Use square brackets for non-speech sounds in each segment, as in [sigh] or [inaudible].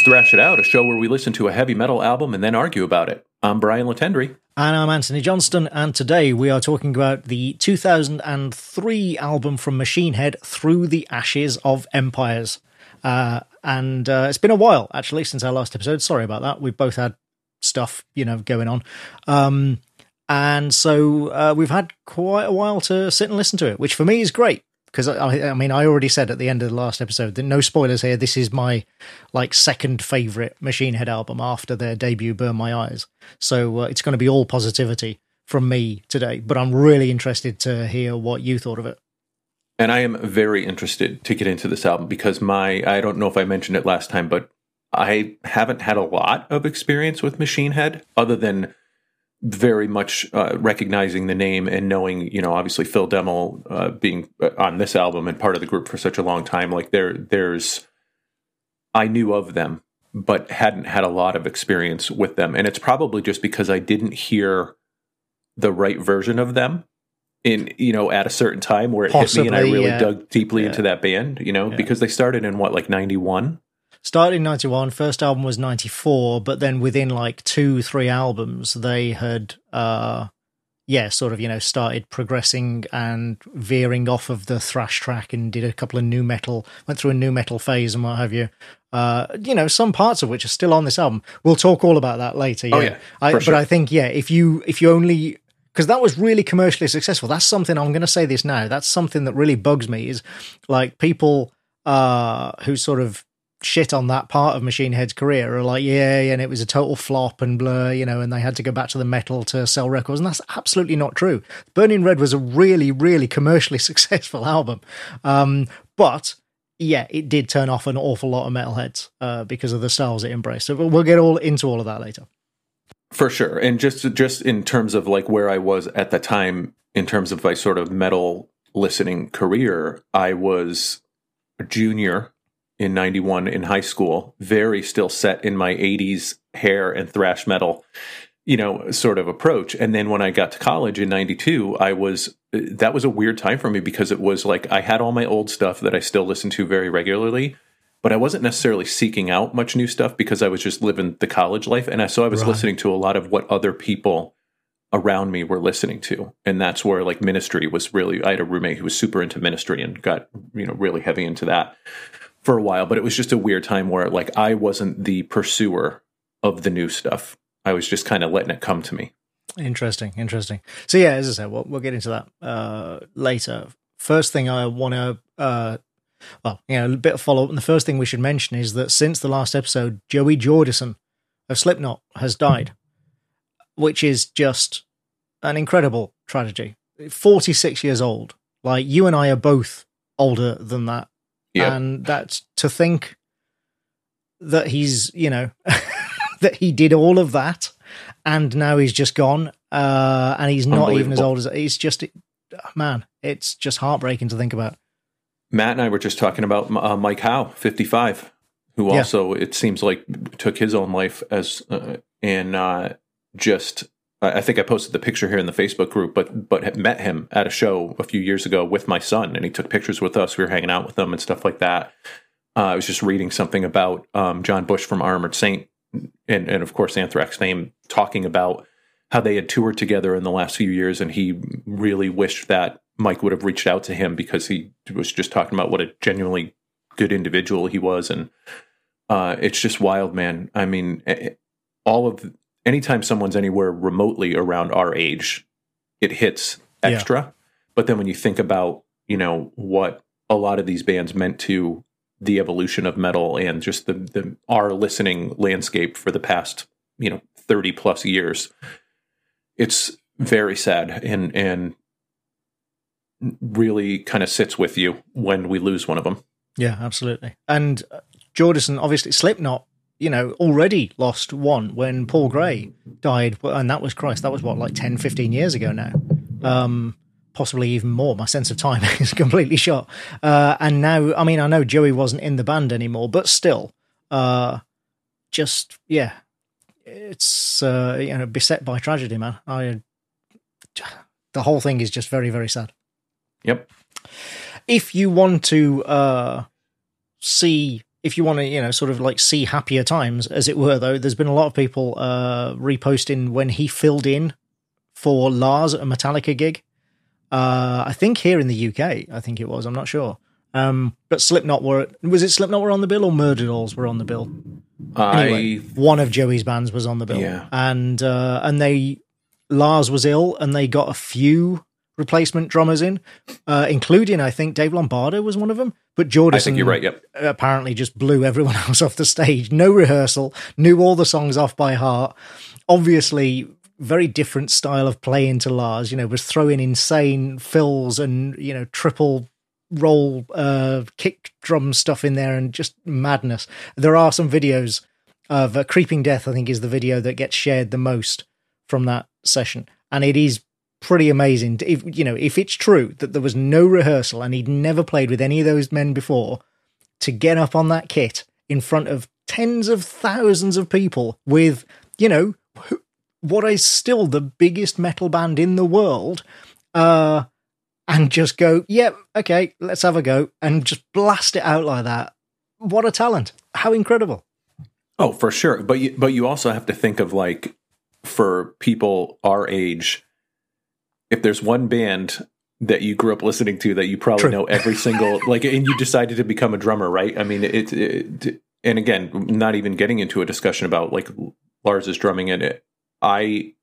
Is Thrash It Out, a show where we listen to a heavy metal album and then argue about it. I'm Brian Latendry. And I'm Anthony Johnston, and today we are talking about the 2003 album from Machine Head, Through the Ashes of Empires. Uh, and uh, it's been a while, actually, since our last episode. Sorry about that. We've both had stuff, you know, going on. Um, and so uh, we've had quite a while to sit and listen to it, which for me is great because I, I, mean I already said at the end of the last episode that no spoilers here. This is my like second favorite Machine Head album after their debut, Burn My Eyes. So uh, it's going to be all positivity from me today. But I'm really interested to hear what you thought of it. And I am very interested to get into this album because my I don't know if I mentioned it last time, but I haven't had a lot of experience with Machine Head other than very much uh, recognizing the name and knowing, you know, obviously Phil Demmel uh, being uh, on this album and part of the group for such a long time. Like there, there's, I knew of them, but hadn't had a lot of experience with them, and it's probably just because I didn't hear the right version of them in you know at a certain time where it Possibly, hit me and I really yeah. dug deeply yeah. into that band. You know, yeah. because they started in what like ninety one started in 91 first album was 94 but then within like two three albums they had uh yeah sort of you know started progressing and veering off of the thrash track and did a couple of nu metal went through a nu metal phase and what have you. Uh you know some parts of which are still on this album. We'll talk all about that later yeah, oh, yeah. I, sure. but i think yeah if you if you only because that was really commercially successful. That's something i'm going to say this now that's something that really bugs me is like people uh who sort of shit on that part of Machine Head's career are like, yeah, and it was a total flop and blur, you know, and they had to go back to the metal to sell records. And that's absolutely not true. Burning Red was a really, really commercially [laughs] successful album. Um, but yeah, it did turn off an awful lot of metalheads uh, because of the styles it embraced. So we'll get all into all of that later. For sure. And just just in terms of like where I was at the time in terms of my sort of metal listening career, I was a junior in 91 in high school, very still set in my 80s hair and thrash metal, you know, sort of approach. And then when I got to college in 92, I was, that was a weird time for me because it was like I had all my old stuff that I still listen to very regularly, but I wasn't necessarily seeking out much new stuff because I was just living the college life. And I, so I was right. listening to a lot of what other people around me were listening to. And that's where like ministry was really, I had a roommate who was super into ministry and got, you know, really heavy into that for a while, but it was just a weird time where like I wasn't the pursuer of the new stuff. I was just kind of letting it come to me. Interesting, interesting. So yeah, as I said, we'll, we'll get into that uh, later. First thing I want to, uh, well, you know, a bit of follow up. And the first thing we should mention is that since the last episode, Joey Jordison of Slipknot has died, which is just an incredible tragedy. Forty six years old. Like you and I are both older than that And that's to think that he's, you know, [laughs] that he did all of that and now he's just gone. Uh, and he's not even as old as he's just, man, it's just heartbreaking to think about. Matt and I were just talking about uh, Mike Howe, 55, who also, yeah. it seems like, took his own life as, uh, and uh, just I think I posted the picture here in the Facebook group, but but met him at a show a few years ago with my son, and he took pictures with us. We were hanging out with them and stuff like that. Uh, I was just reading something about um, John Bush from Armored Saint, and and of course Anthrax fame, talking about how they had toured together in the last few years, and he really wished that Mike would have reached out to him because he was just talking about what a genuinely good individual he was, and uh, it's just wild, man. I mean, all of anytime someone's anywhere remotely around our age, it hits extra. Yeah. But then when you think about, you know, what a lot of these bands meant to the evolution of metal and just the, the our listening landscape for the past, you know, 30 plus years, it's very sad and and really kind of sits with you when we lose one of them. Yeah, absolutely. And uh, Jordison, obviously, Slipknot you know, already lost one when Paul Gray died. And that was Christ, that was what, like 10, 15 years ago now. Um, possibly even more. My sense of time [laughs] is completely shot. Uh, and now, I mean, I know Joey wasn't in the band anymore, but still, uh, just, yeah, it's, uh, you know, beset by tragedy, man. I, [sighs] the whole thing is just very, very sad. Yep. If you want to, uh, see if you want to, you know, sort of like see happier times, as it were, though, there's been a lot of people uh, reposting when he filled in for Lars at a Metallica gig. Uh, I think here in the UK, I think it was. I'm not sure. Um, but Slipknot were was it Slipknot were on the bill or Murderdolls were on the bill? Anyway, one of Joey's bands was on the bill, Yeah. and uh, and they Lars was ill, and they got a few replacement drummers in, uh, including I think Dave Lombardo was one of them. But Jordison, I think you're right. Yep. apparently just blew everyone [laughs] else off the stage. No rehearsal, knew all the songs off by heart. Obviously, very different style of playing to Lars. You know, was throwing insane fills and you know triple roll uh kick drum stuff in there and just madness. There are some videos of uh, Creeping Death. I think is the video that gets shared the most from that session, and it is pretty amazing. If you know, if it's true that there was no rehearsal and he'd never played with any of those men before, to get up on that kit in front of tens of thousands of people with, you know, what is still the biggest metal band in the world, uh, and just go, yep, okay, let's have a go, and just blast it out like that. What a talent! How incredible! Oh, for sure. But you, but you also have to think of like for people our age, if there's one band that you grew up listening to that you probably True. know every single [laughs] like, and you decided to become a drummer, right? I mean, it, it and again, not even getting into a discussion about like Lars's drumming in it. I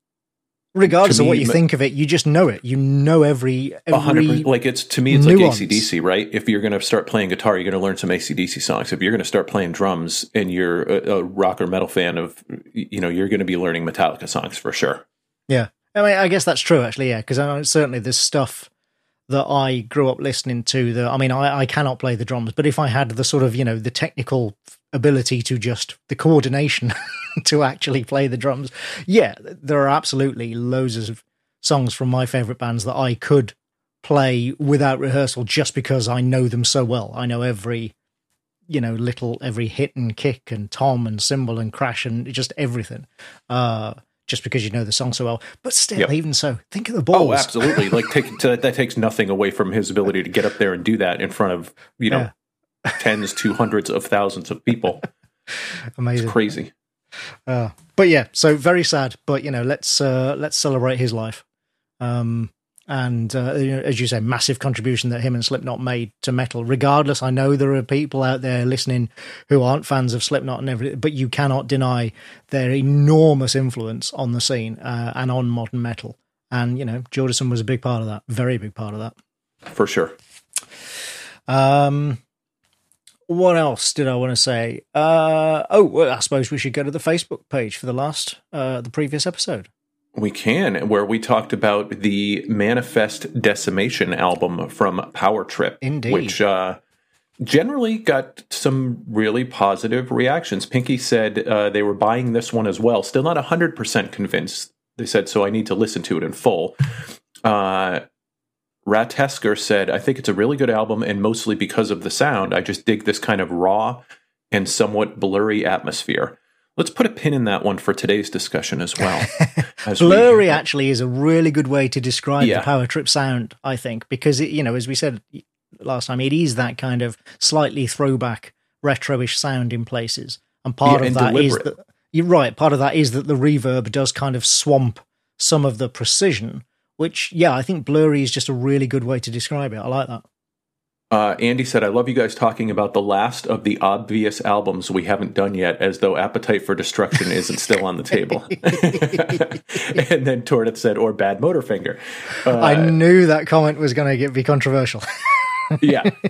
Regardless To of what you think of it, you just know it. You know every every. Like it's to me, it's like nuance. ACDC, right? If you're going to start playing guitar, you're going to learn some ACDC songs. If you're going to start playing drums and you're a, a rock or metal fan of, you know, you're going to be learning Metallica songs for sure. Yeah, I mean, I guess that's true actually. Yeah, because know certainly there's stuff that I grew up listening to. That I mean, I, I cannot play the drums, but if I had the sort of you know the technical ability to just the coordination [laughs] to actually play the drums, yeah, there are absolutely loads of songs from my favorite bands that I could play without rehearsal just because I know them so well. I know every you know little every hit and kick and tom and cymbal and crash and just everything uh just because you know the song so well but still Yep. even so think of the balls Oh, absolutely. [laughs] like take, to, that takes nothing away from his ability to get up there and do that in front of, you know, [laughs] tens to hundreds of thousands of people. amazing Crazy. Uh, but yeah, so very sad. But you know, let's uh, let's celebrate his life. Um, and uh, you know, as you say, massive contribution that him and Slipknot made to metal. Regardless, I know there are people out there listening who aren't fans of Slipknot and everything, but you cannot deny their enormous influence on the scene uh, and on modern metal. And you know, Jordison was a big part of that, very big part of that. For sure. Um, what else did I want to say? Uh, oh, well, I suppose we should go to the Facebook page for the last, uh, the previous episode. We can, where we talked about the Manifest Decimation album from Power Trip. Indeed. Which uh, generally got some really positive reactions. Pinky said uh, they were buying this one as well. Still not 100% convinced. They said, so I need to listen to it in full. Uh, Ratesker said, I think it's a really good album, and mostly because of the sound. I just dig this kind of raw and somewhat blurry atmosphere. Let's put a pin in that one for today's discussion as well. [laughs] As we- Blurry actually is a really good way to describe Yeah. the power trip sound, I think, because it, you know, as we said last time, it is that kind of slightly throwback retroish sound in places, and part Yeah, of and that is deliberate. that you're right. Part of that is that the reverb does kind of swamp some of the precision. Which, yeah, I think blurry is just a really good way to describe it. I like that. Uh, Andy said, I love you guys talking about the last of the obvious albums we haven't done yet, as though Appetite for Destruction isn't still on the table. [laughs] and then Tordith said, or Bad Motorfinger. Uh, I knew that comment was going to be controversial. yeah. [laughs]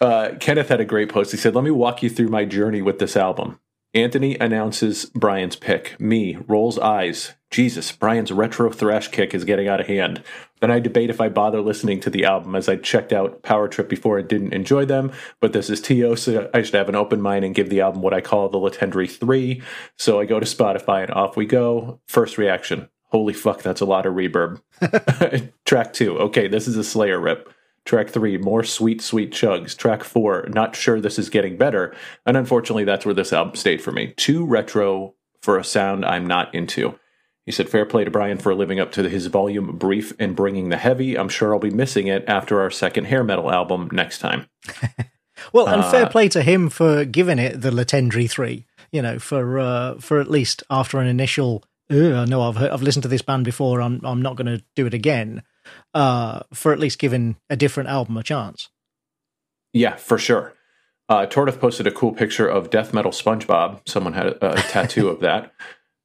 Uh, Kenneth had a great post. He said, Let me walk you through my journey with this album. Anthony announces Brian's pick. Me rolls eyes. Jesus, Brian's retro thrash kick is getting out of hand. Then I debate if I bother listening to the album as I checked out Power Trip before and didn't enjoy them. But this is TO, so I should have an open mind and give the album what I call the Latendry 3. So I go to Spotify and off we go. First reaction Holy fuck, that's a lot of reverb. [laughs] Track two. Okay, this is a Slayer rip. Track three, more sweet, sweet chugs. Track four, not sure this is getting better. And unfortunately, that's where this album stayed for me. Too retro for a sound I'm not into. He said, Fair play to Brian for living up to his volume brief and bringing the heavy. I'm sure I'll be missing it after our second hair metal album next time. [laughs] Well, and fair uh, play to him for giving it the Latendry three. You know, for uh, for at least after an initial, I know I've heard, I've listened to this band before. I'm I'm not going to do it again. Uh, for at least giving a different album a chance. Yeah, for sure. Uh, Tortoise posted a cool picture of death metal SpongeBob. Someone had a, a [laughs] tattoo of that.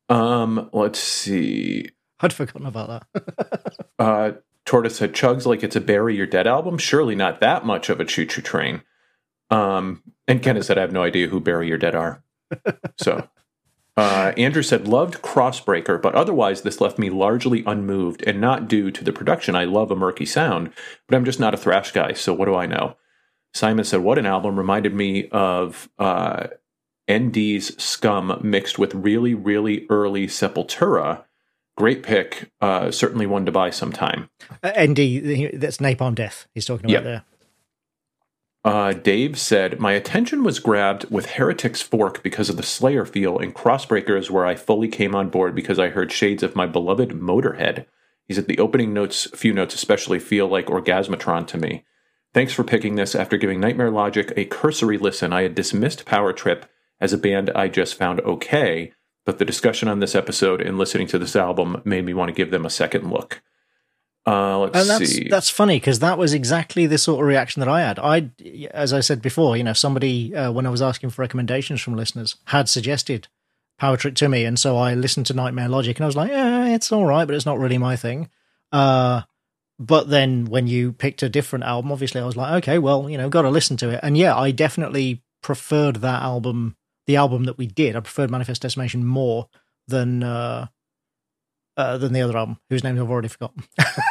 Um, let's see. I'd forgotten about that. [laughs] uh, Tortoise said, "Chugs like it's a bury your dead album. Surely not that much of a choo choo train." Um, and Kenneth said, "I have no idea who bury your dead are." [laughs] so, uh, Andrew said, "Loved Crossbreaker, but otherwise this left me largely unmoved, and not due to the production. I love a murky sound, but I'm just not a thrash guy. So what do I know?" Simon said, "What an album! Reminded me of." Uh, ND's Scum mixed with really, really early Sepultura great pick. Uh, certainly one to buy sometime. Uh, ND, that's Napalm Death. He's talking about yep. there. Uh, Dave said, My attention was grabbed with Heretic's Fork because of the Slayer feel, and Crossbreakers, where I fully came on board because I heard shades of my beloved Motorhead. He said, The opening notes, few notes especially, feel like Orgasmatron to me. Thanks for picking this after giving Nightmare Logic a cursory listen. I had dismissed Power Trip as a band I just found okay, but the discussion on this episode and listening to this album made me want to give them a second look. Uh, and that's, see. That's funny because that was exactly the sort of reaction that I had. I, as I said before, you know, somebody uh, when I was asking for recommendations from listeners had suggested Power Trip to me, and so I listened to Nightmare Logic, and I was like, yeah, it's all right, but it's not really my thing. Uh, but then when you picked a different album, obviously I was like, okay, well, you know, got to listen to it, and yeah, I definitely preferred that album the album that we did. I preferred Manifest Decimation more than uh, uh, than the other album, whose name I've already forgotten.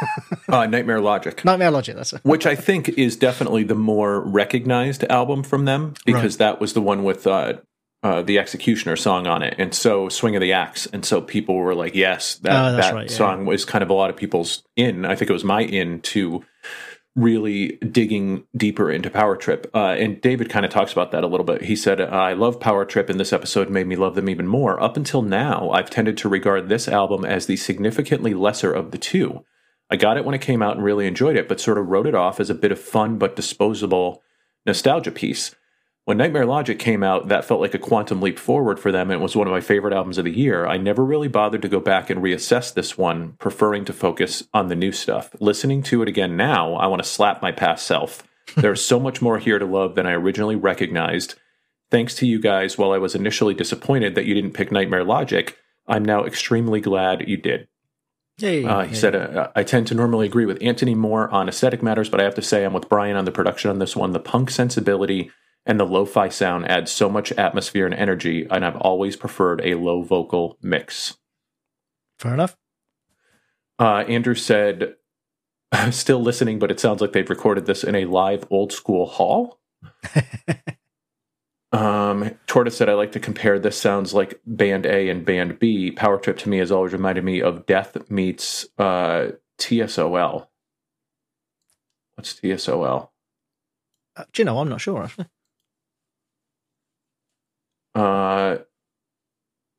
[laughs] uh, Nightmare Logic. Nightmare Logic. That's it. Which I think is definitely the more recognized album from them because right. that was the one with uh, uh, the Executioner song on it, and so Swing of the Axe, and so people were like, "Yes, that uh, that right, song yeah. was kind of a lot of people's in." I think it was my in to really digging deeper into Power Trip. Uh, and David kind of talks about that a little bit. He said, I love Power Trip, and this episode made me love them even more. Up until now, I've tended to regard this album as the significantly lesser of the two. I got it when it came out and really enjoyed it, but sort of wrote it off as a bit of fun but disposable nostalgia piece. When Nightmare Logic came out, that felt like a quantum leap forward for them and it was one of my favorite albums of the year. I never really bothered to go back and reassess this one, preferring to focus on the new stuff. Listening to it again now, I want to slap my past self. [laughs] There's so much more here to love than I originally recognized. Thanks to you guys, while I was initially disappointed that you didn't pick Nightmare Logic, I'm now extremely glad you did. Yay, uh, he said, uh, I tend to normally agree with Anthony more on aesthetic matters, but I have to say I'm with Brian on the production on this one. The punk sensibility and the lo-fi sound adds so much atmosphere and energy and i've always preferred a low vocal mix. Fair enough. Uh, andrew said [laughs] still listening but it sounds like they've recorded this in a live old school hall. [laughs] Um, tortoise said i like to compare this sounds like band a and band b. Power trip to me has always reminded me of death meets uh, tsol what's tsol uh, do you know i'm not sure actually uh,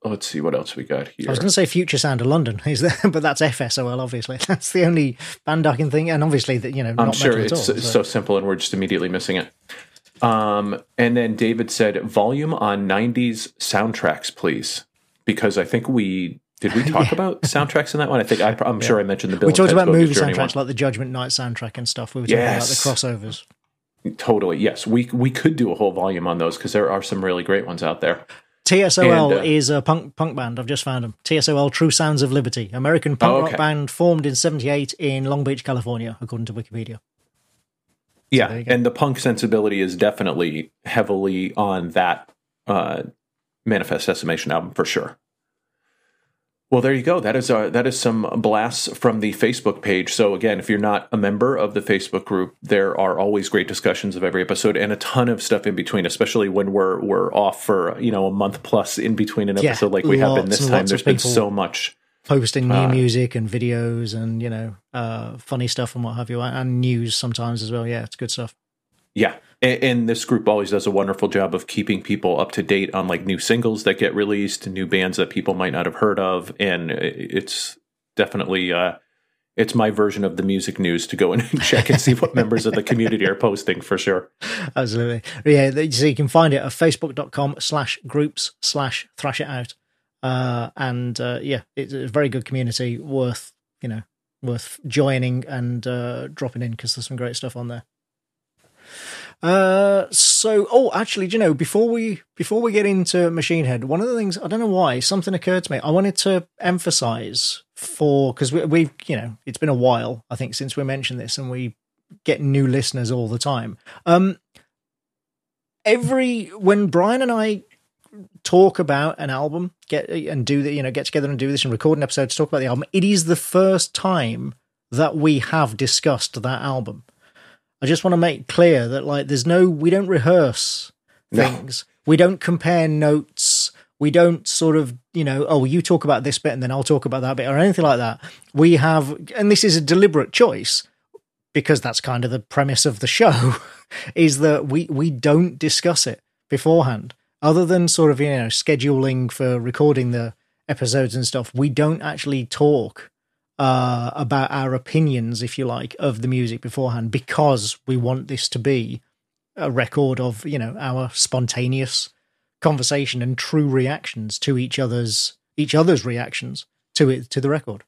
let's see what else we got here. I was going to say Future Sound of London, [laughs] is there? but that's FSOL. Obviously, [laughs] that's the only band I can think, and obviously that you know, I'm sure it's, all, so. so simple, and we're just immediately missing it. Um, and then David said, "Volume on '90s soundtracks, please," because I think we did we [laughs] talk yeah. about soundtracks in that one? I think I, am yeah. sure I mentioned the Bill. We talked about movie soundtracks one. like the Judgment Night soundtrack and stuff. We were talking yes. about the crossovers. Totally. Yes. We we could do a whole volume on those because there are some really great ones out there. TSOL and, uh, is a punk punk band. I've just found them. TSOL, True Sounds of Liberty, American punk oh, okay. rock band formed in '78 in Long Beach, California, according to Wikipedia. Yeah, so and the punk sensibility is definitely heavily on that uh, Manifest Decimation album for sure. Well, there you go. That is uh, that is some blasts from the Facebook page. So again, if you're not a member of the Facebook group, there are always great discussions of every episode and a ton of stuff in between. Especially when we're we're off for you know a month plus in between an yeah, episode like we have been this time. There's been so much posting new uh, music and videos and you know uh, funny stuff and what have you, and news sometimes as well. Yeah, it's good stuff. Yeah, and, and, this group always does a wonderful job of keeping people up to date on like new singles that get released, new bands that people might not have heard of, and it's definitely uh, it's my version of the music news to go and check and see what members of the community are posting for sure. [laughs] Absolutely. Yeah, so you can find it at facebook.com slash groups slash thrash it out. Uh, and uh, yeah, it's a very good community worth, you know, worth joining and uh, dropping in because there's some great stuff on there. Uh, so oh, actually, do you know, before we before we get into Machine Head, one of the things I don't know why something occurred to me. I wanted to emphasize for because we, we've you know it's been a while I think since we mentioned this, and we get new listeners all the time. Um, every when Brian and I talk about an album, get and do the you know get together and do this and record an episode to talk about the album, it is the first time that we have discussed that album. I just want to make clear that like there's no we don't rehearse things. No. We don't compare notes. We don't sort of, you know, oh, you talk about this bit and then I'll talk about that bit or anything like that. We have and this is a deliberate choice because that's kind of the premise of the show [laughs] is that we we don't discuss it beforehand other than sort of, you know, scheduling for recording the episodes and stuff. We don't actually talk uh, about our opinions, if you like, of the music beforehand because we want this to be a record of you know our spontaneous conversation and true reactions to each other's each other's reactions to it to the record.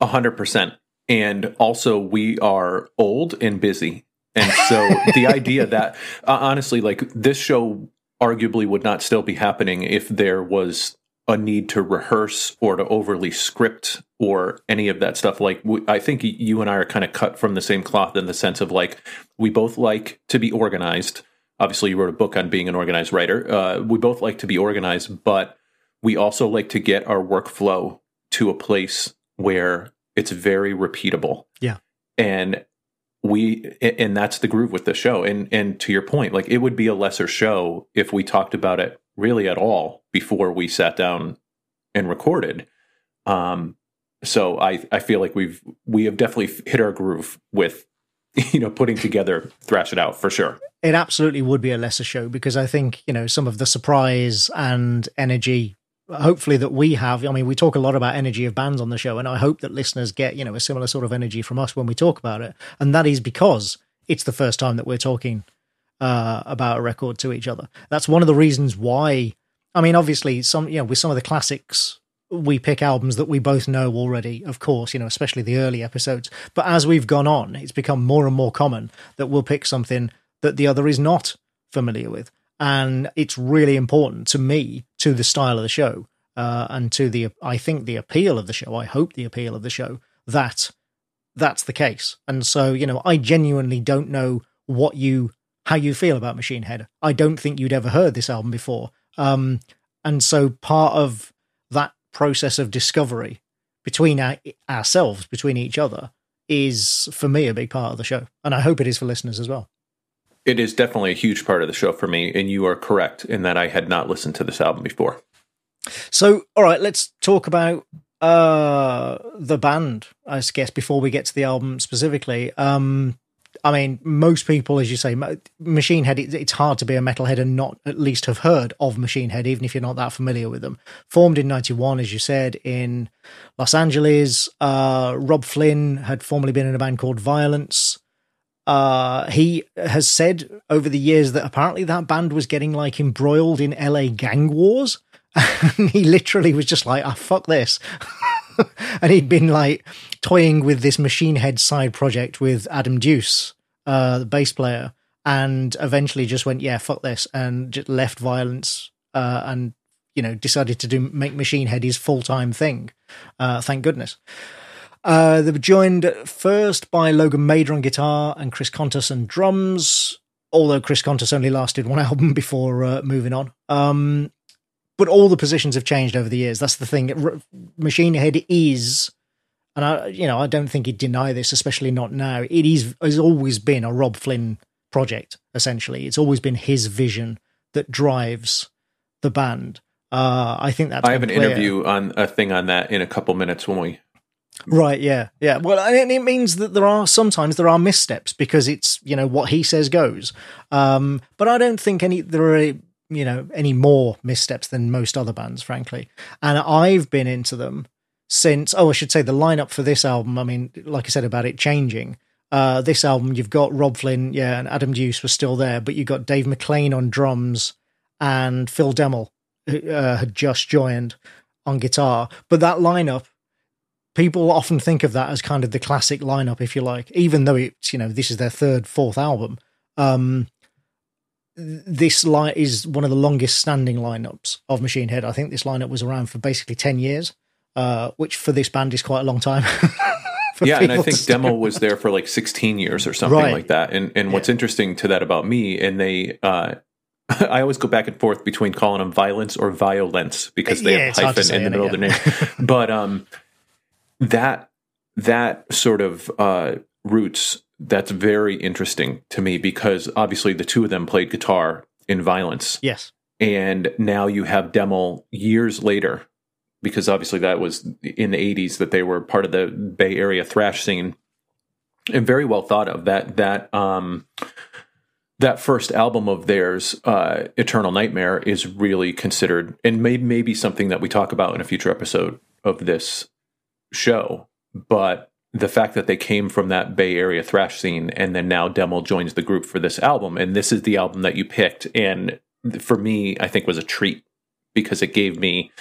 A hundred percent. And also, we are old and busy, and so the [laughs] idea that uh, honestly, like this show, arguably would not still be happening if there was a need to rehearse or to overly script or any of that stuff. Like, I think you and I are kind of cut from the same cloth in the sense of like, we both like to be organized. Obviously, you wrote a book on being an organized writer. Uh, we both like to be organized, but we also like to get our workflow to a place where it's very repeatable. Yeah. And we and that's the groove with the show and and to your point like it would be a lesser show if we talked about it really at all before we sat down and recorded. Um so i i feel like we've we have definitely hit our groove with [laughs] you know putting together thrash it out for sure. It absolutely would be a lesser show because i think you know some of the surprise and energy hopefully that we have i mean we talk a lot about energy of bands on the show and i hope that listeners get you know a similar sort of energy from us when we talk about it. And that is because it's the first time that we're talking uh, about a record to each other that's one of the reasons why i mean obviously some you know with some of the classics we pick albums that we both know already of course you know especially the early episodes but as we've gone on it's become more and more common that we'll pick something that the other is not familiar with and it's really important to me to the style of the show uh, and to the I think the appeal of the show. I hope the appeal of the show that that's the case. And so you know, I genuinely don't know what you how you feel about Machine Head. I don't think you'd ever heard this album before, um, and so part of that process of discovery between our, ourselves, between each other, is for me a big part of the show, and I hope it is for listeners as well. It is definitely a huge part of the show for me, and you are correct in that I had not listened to this album before. So, all right, let's talk about uh the band, I guess, before we get to the album specifically. Um I mean, most people, as you say, Machine Head, it's hard to be a metalhead and not at least have heard of Machine Head, even if you're not that familiar with them. Formed in 91, as you said, in Los Angeles. Uh, Robb Flynn had formerly been in a band called Violence. Uh, he has said over the years that apparently that band was getting like embroiled in LA gang wars. [laughs] And he literally was just like, oh, fuck this. [laughs] [laughs] and he'd been like toying with this machine head side project with Adam Duce, uh, the bass player, and eventually just went, yeah, fuck this, and just left violence uh, and, you know, decided to do make Machine Head his full time thing. Uh, thank goodness. Uh, they were joined first by Logan Mader on guitar and Chris Kontos on drums, although Chris Kontos only lasted one [laughs] album before uh, moving on. Um, but all the positions have changed over the years. That's the thing. Machine Head is, and I, you know, I don't think he'd deny this, especially not now. It is has always been a Robb Flynn project. Essentially, it's always been his vision that drives the band. Uh, I think that I have an clear. interview on a thing on that in a couple minutes when we Right, yeah, yeah. Well, and it means that there are sometimes there are missteps because it's you know what he says goes. Um, but I don't think any there are you know any more missteps than most other bands, frankly. And I've been into them since oh I should say the lineup for this album. I mean, like I said about it changing. Uh, this album you've got Robb Flynn, yeah, and Adam Duce was still there, but you got Dave McClain on drums and Phil Demmel uh, had just joined on guitar. But that lineup, people often think of that as kind of the classic lineup, if you like, even though it's you know this is their third, fourth album. Um, this line is one of the longest standing lineups of Machine Head. I think this lineup was around for basically 10 years, uh, which for this band is quite a long time. [laughs] yeah, and I think Demmel was there for like 16 years or something Right. like that. And and what's interesting to that about me, and they, uh, [laughs] I always go back and forth between calling them violence or violence because they Yeah, have hyphen say, in the middle it? of the name. [laughs] but um, that that sort of uh, roots that's very interesting to me because obviously the two of them played guitar in violence yes. and now you have Demmel years later, because obviously that was in the '80s that they were part of the Bay Area thrash scene, and very well thought of. That that um, that first album of theirs, uh, "Eternal Nightmare," is really considered, and may maybe something that we talk about in a future episode of this show. But the fact that they came from that Bay Area thrash scene, and then now Demmel joins the group for this album, and this is the album that you picked, and for me, I think was a treat because it gave me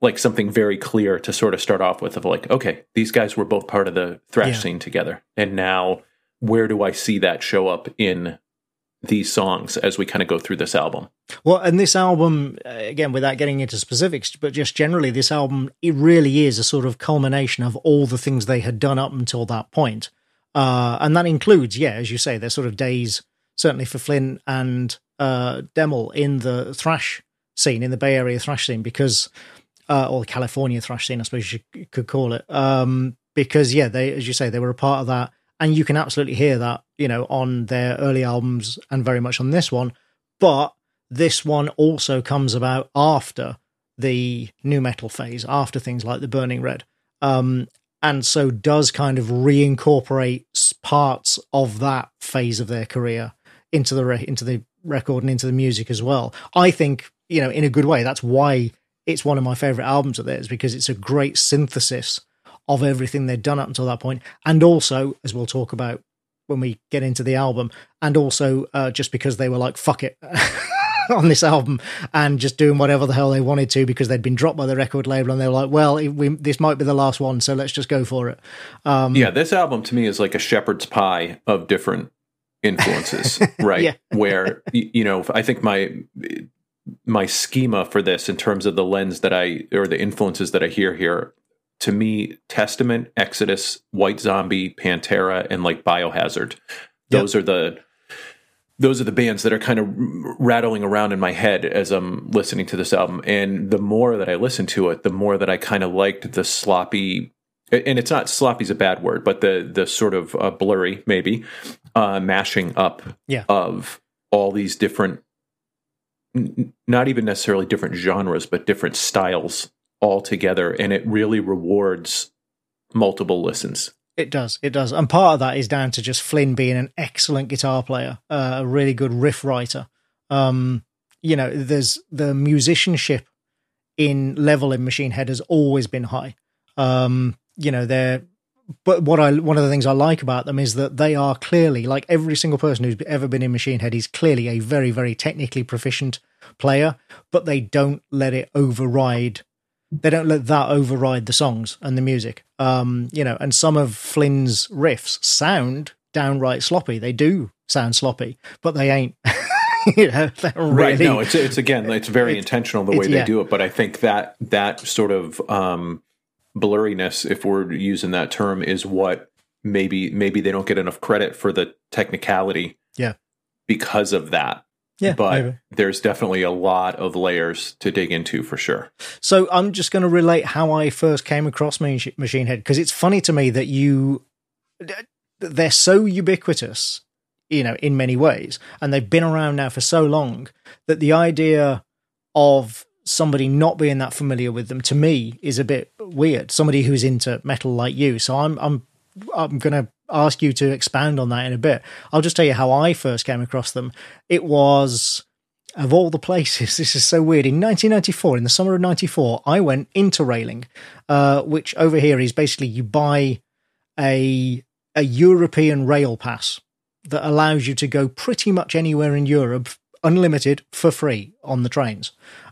like something very clear to sort of start off with of like, okay, these guys were both part of the thrash Yeah. scene together. And now where do I see that show up in these songs as we kind of go through this album? Well, and this album, uh, again, without getting into specifics, but just generally, this album, it really is a sort of culmination of all the things they had done up until that point. Uh, and that includes, yeah, as you say, their sort of days, certainly for Flynn and uh, Demmel in the thrash scene, in the Bay Area thrash scene, because, uh, or the California thrash scene, I suppose you could call it. Um, because, yeah, they, as you say, they were a part of that. And you can absolutely hear that, you know, on their early albums and very much on this one. But this one also comes about after the nu metal phase, after things like the Burning Red, um, and so does kind of reincorporate parts of that phase of their career into the re- into the record and into the music as well. I think you know in a good way. That's why it's one of my favorite albums of theirs because it's a great synthesis of everything they'd done up until that point, and also as we'll talk about when we get into the album, and also uh, just because they were like fuck it. [laughs] on this album and just doing whatever the hell they wanted to because they'd been dropped by the record label and they were like, well, we, this might be the last one, so let's just go for it. Um, yeah, this album to me is like a shepherd's pie of different influences, [laughs] right? Yeah. Where you know, I think my my schema for this in terms of the lens that I or the influences that I hear here to me Testament, Exodus, White Zombie, Pantera and like Biohazard. Those are the those are the bands that are kind of rattling around in my head as I'm listening to this album. And the more that I listen to it, the more that I kind of liked the sloppy, and it's not sloppy is a bad word, but the the sort of uh, blurry maybe uh, mashing up Yeah. of all these different, n- not even necessarily different genres, but different styles all together, and it really rewards multiple listens. It does. It does. And part of that is down to just Flynn being an excellent guitar player, uh, a really good riff writer. Um, you know, there's the musicianship in level in Machine Head has always been high. Um, you know, they're but what I one of the things I like about them is that they are clearly like every single person who's ever been in Machine Head is clearly a very very technically proficient player, but they don't let it override they don't let that override the songs and the music. Um, you know, and some of Flynn's riffs sound downright sloppy. They do sound sloppy, but they ain't. [laughs] you know, they're really right no it's it's again it's very It's- intentional the way they yeah. do it but i think that that sort of um blurriness if we're using that term is what maybe maybe they don't get enough credit for the technicality Yeah. because of that yeah, but maybe. there's definitely a lot of layers to dig into for sure So I'm just going to relate how I first came across Machine Head because it's funny to me that you they're so ubiquitous, you know, in many ways, and they've been around now for so long that the idea of somebody not being that familiar with them to me is a bit weird. Somebody who's into metal like you, so I'm I'm I'm going to ask you to expand on that in a bit. I'll just tell you how I first came across them. It was of all the places, [laughs] this is so weird. In 1994, in the summer of 94, I went interrailing, uh, which over here is basically you buy a a European rail pass that allows you to go pretty much anywhere in Europe, unlimited for free on the trains,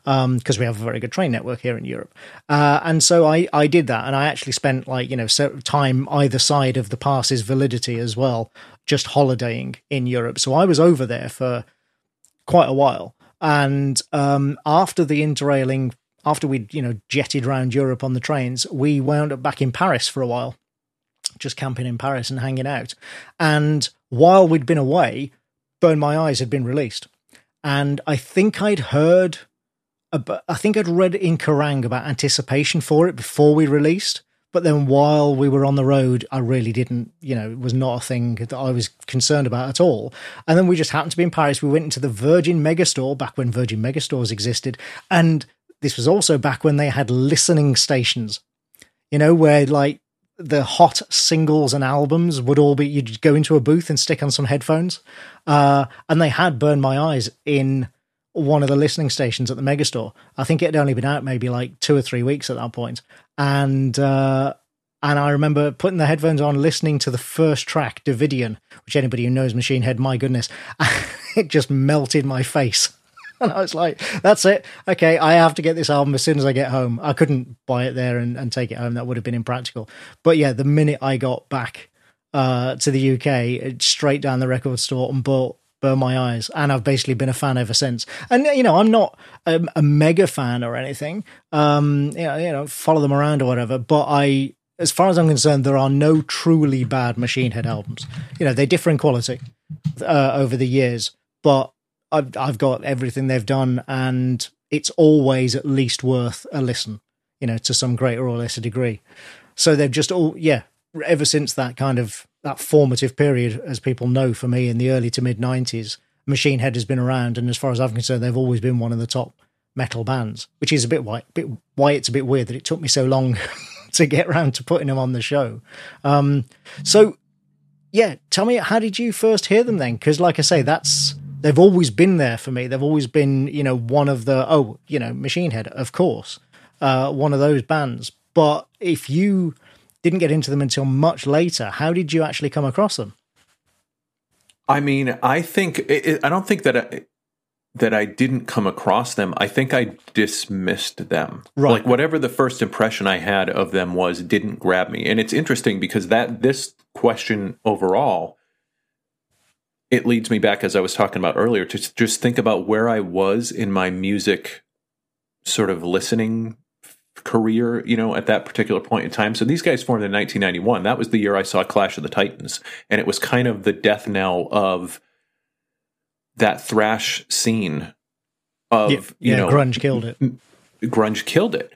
because um, we have a very good train network here in Europe. Uh, and so I I did that, and I actually spent like you know time either side of the pass's validity as well, just holidaying in Europe. So I was over there for quite a while. And um, after the interrailing, after we'd you know jetted around Europe on the trains, we wound up back in Paris for a while, just camping in Paris and hanging out. And while we'd been away, Burn My Eyes had been released, and I think I'd heard, I think I'd read in Kerrang about anticipation for it before we released. But then while we were on the road, I really didn't, you know, it was not a thing that I was concerned about at all. And then we just happened to be in Paris. We went into the Virgin Megastore back when Virgin Megastores existed. And this was also back when they had listening stations, you know, where like the hot singles and albums would all be, you'd go into a booth and stick on some headphones. Uh, and they had Burn My Eyes in one of the listening stations at the megastore. I think it had only been out maybe like two or three weeks at that point, and uh, and I remember putting the headphones on, listening to the first track, Davidian, which anybody who knows Machine Head, my goodness, [laughs] it just melted my face. [laughs] And I was like, that's it. Okay, I have to get this album as soon as I get home. I couldn't buy it there and, and take it home. That would have been impractical. But yeah, the minute I got back uh, to the UK, straight down the record store and bought burn my eyes and i've basically been a fan ever since. And you know i'm not a, a mega fan or anything um you know, you know follow them around or whatever but i as far as i'm concerned there are no truly bad machine head albums. You know they differ in quality uh, over the years but I've, I've got everything they've done and it's always at least worth a listen you know to some greater or lesser degree. So they've just all yeah ever since that kind of that formative period, as people know for me in the early to mid 90s, Machine Head has been around. And as far as I'm concerned, they've always been one of the top metal bands, which is a bit why, bit, why it's a bit weird that it took me so long [laughs] to get around to putting them on the show. Um, so, yeah, tell me, how did you first hear them then? Because, like I say, that's they've always been there for me. They've always been, you know, one of the oh, you know, Machine Head, of course, uh, one of those bands. But if you didn't get into them until much later. How did you actually come across them? I mean, I think it, I don't think that I, that I didn't come across them. I think I dismissed them. Right. Like whatever the first impression I had of them was didn't grab me. And it's interesting because that this question overall it leads me back as I was talking about earlier to just think about where I was in my music sort of listening career, you know, at that particular point in time. So these guys formed in 1991. That was the year I saw Clash of the Titans, and it was kind of the death knell of that thrash scene. Of yeah, you yeah, know, grunge killed it. Grunge killed it.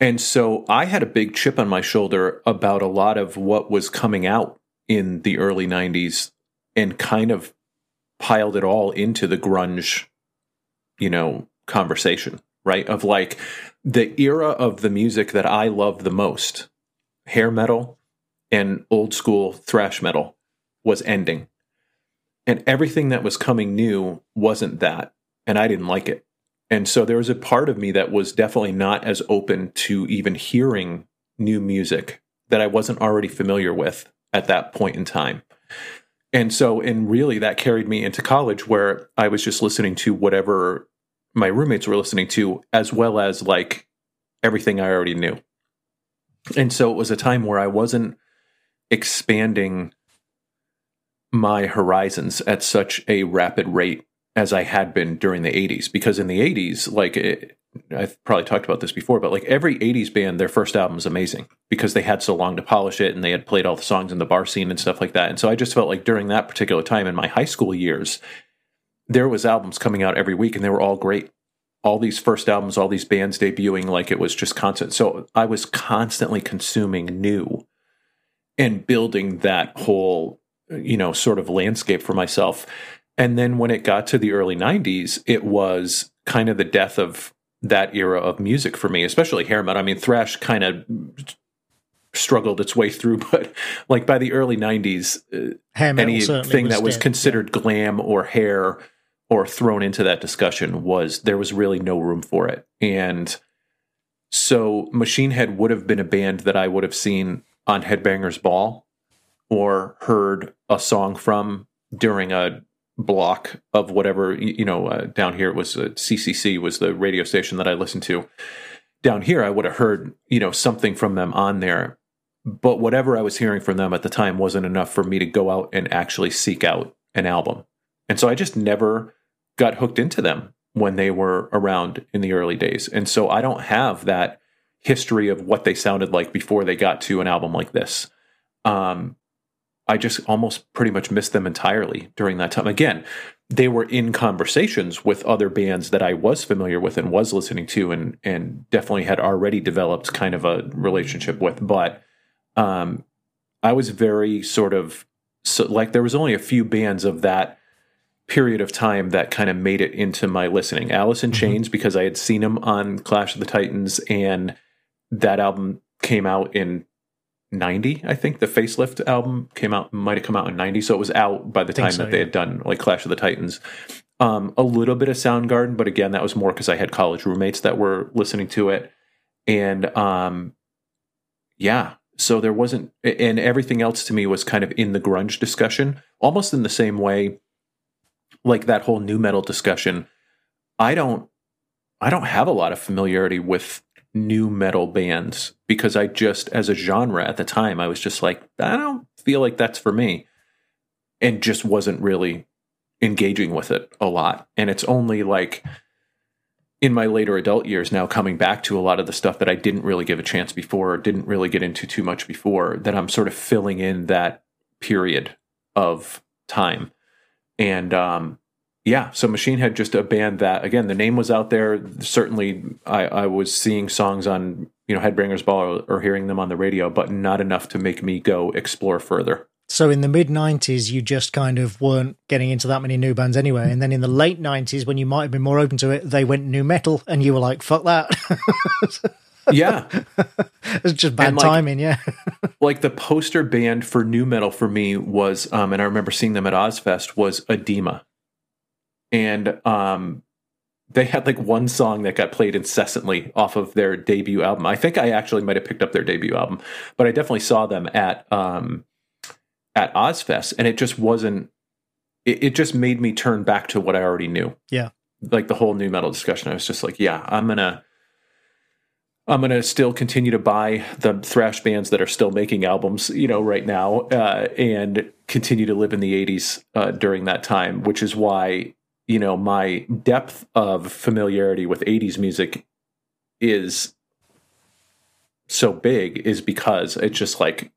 And so I had a big chip on my shoulder about a lot of what was coming out in the early 90s and kind of piled it all into the grunge, you know, conversation, right? Of like, the era of the music that I loved the most, hair metal and old school thrash metal, was ending. And everything that was coming new wasn't that. And I didn't like it. And so there was a part of me that was definitely not as open to even hearing new music that I wasn't already familiar with at that point in time. And so, and really that carried me into college where I was just listening to whatever my roommates were listening to, as well as like everything I already knew. And so it was a time where I wasn't expanding my horizons at such a rapid rate as I had been during the 80s. Because in the 80s, like it, I've probably talked about this before, but like every 80s band, their first album is amazing because they had so long to polish it and they had played all the songs in the bar scene and stuff like that. And so I just felt like during that particular time in my high school years, there was albums coming out every week and they were all great. All these first albums all these bands debuting like it was just constant. So i was constantly consuming new and building that whole you know sort of landscape for myself. And then when it got to the early 90s it was kind of the death of that era of music for me especially hair metal. I mean thrash kind of struggled its way through [laughs] but like by the early 90s uh, anything that was considered yeah. glam or hair or thrown into that discussion was there was really no room for it. And so Machine Head would have been a band that I would have seen on Headbangers Ball or heard a song from during a block of whatever you know uh, down here it was uh, ccc was the radio station that i listened to down here i would have heard you know something from them on there but whatever i was hearing from them at the time wasn't enough for me to go out and actually seek out an album and so i just never got hooked into them when they were around in the early days and so i don't have that history of what they sounded like before they got to an album like this um, I just almost pretty much missed them entirely during that time. Again, they were in conversations with other bands that I was familiar with and was listening to, and and definitely had already developed kind of a relationship with. But um, I was very sort of so like there was only a few bands of that period of time that kind of made it into my listening. Alice in mm-hmm. Chains because I had seen them on Clash of the Titans, and that album came out in 90 i think the facelift album came out might have come out in 90 so it was out by the time so, that they had done like clash of the titans um, a little bit of soundgarden but again that was more because i had college roommates that were listening to it and um, yeah so there wasn't and everything else to me was kind of in the grunge discussion almost in the same way like that whole nu metal discussion i don't i don't have a lot of familiarity with nu metal bands because I just, as a genre at the time, I was just like, I don't feel like that's for me. And just wasn't really engaging with it a lot. And it's only like in my later adult years now coming back to a lot of the stuff that I didn't really give a chance before or didn't really get into too much before that I'm sort of filling in that period of time. And um, yeah, so Machine Head just a band that again the name was out there. Certainly, I, I was seeing songs on you know Headbangers Ball or, or, hearing them on the radio, but not enough to make me go explore further. So in the mid '90s, you just kind of weren't getting into that many new bands anyway, and then in the late '90s, when you might have been more open to it, they went nu metal, and you were like, "Fuck that." [laughs] yeah, [laughs] it's just bad like, timing. Yeah, [laughs] like the poster band for nu metal for me was, um, and I remember seeing them at Ozzfest was Adema and um, they had like one song that got played incessantly off of their debut album. I think I actually might have picked up their debut album, but I definitely saw them at um, at Ozzfest and it just wasn't. It, it just made me turn back to what I already knew. Yeah, like the whole nu metal discussion. I was just like, yeah, I'm gonna. I'm gonna still continue to buy the thrash bands that are still making albums, you know, right now, uh, and continue to live in the '80s uh, during that time. Which is why you know, my depth of familiarity with 80s music is so big is because it's just like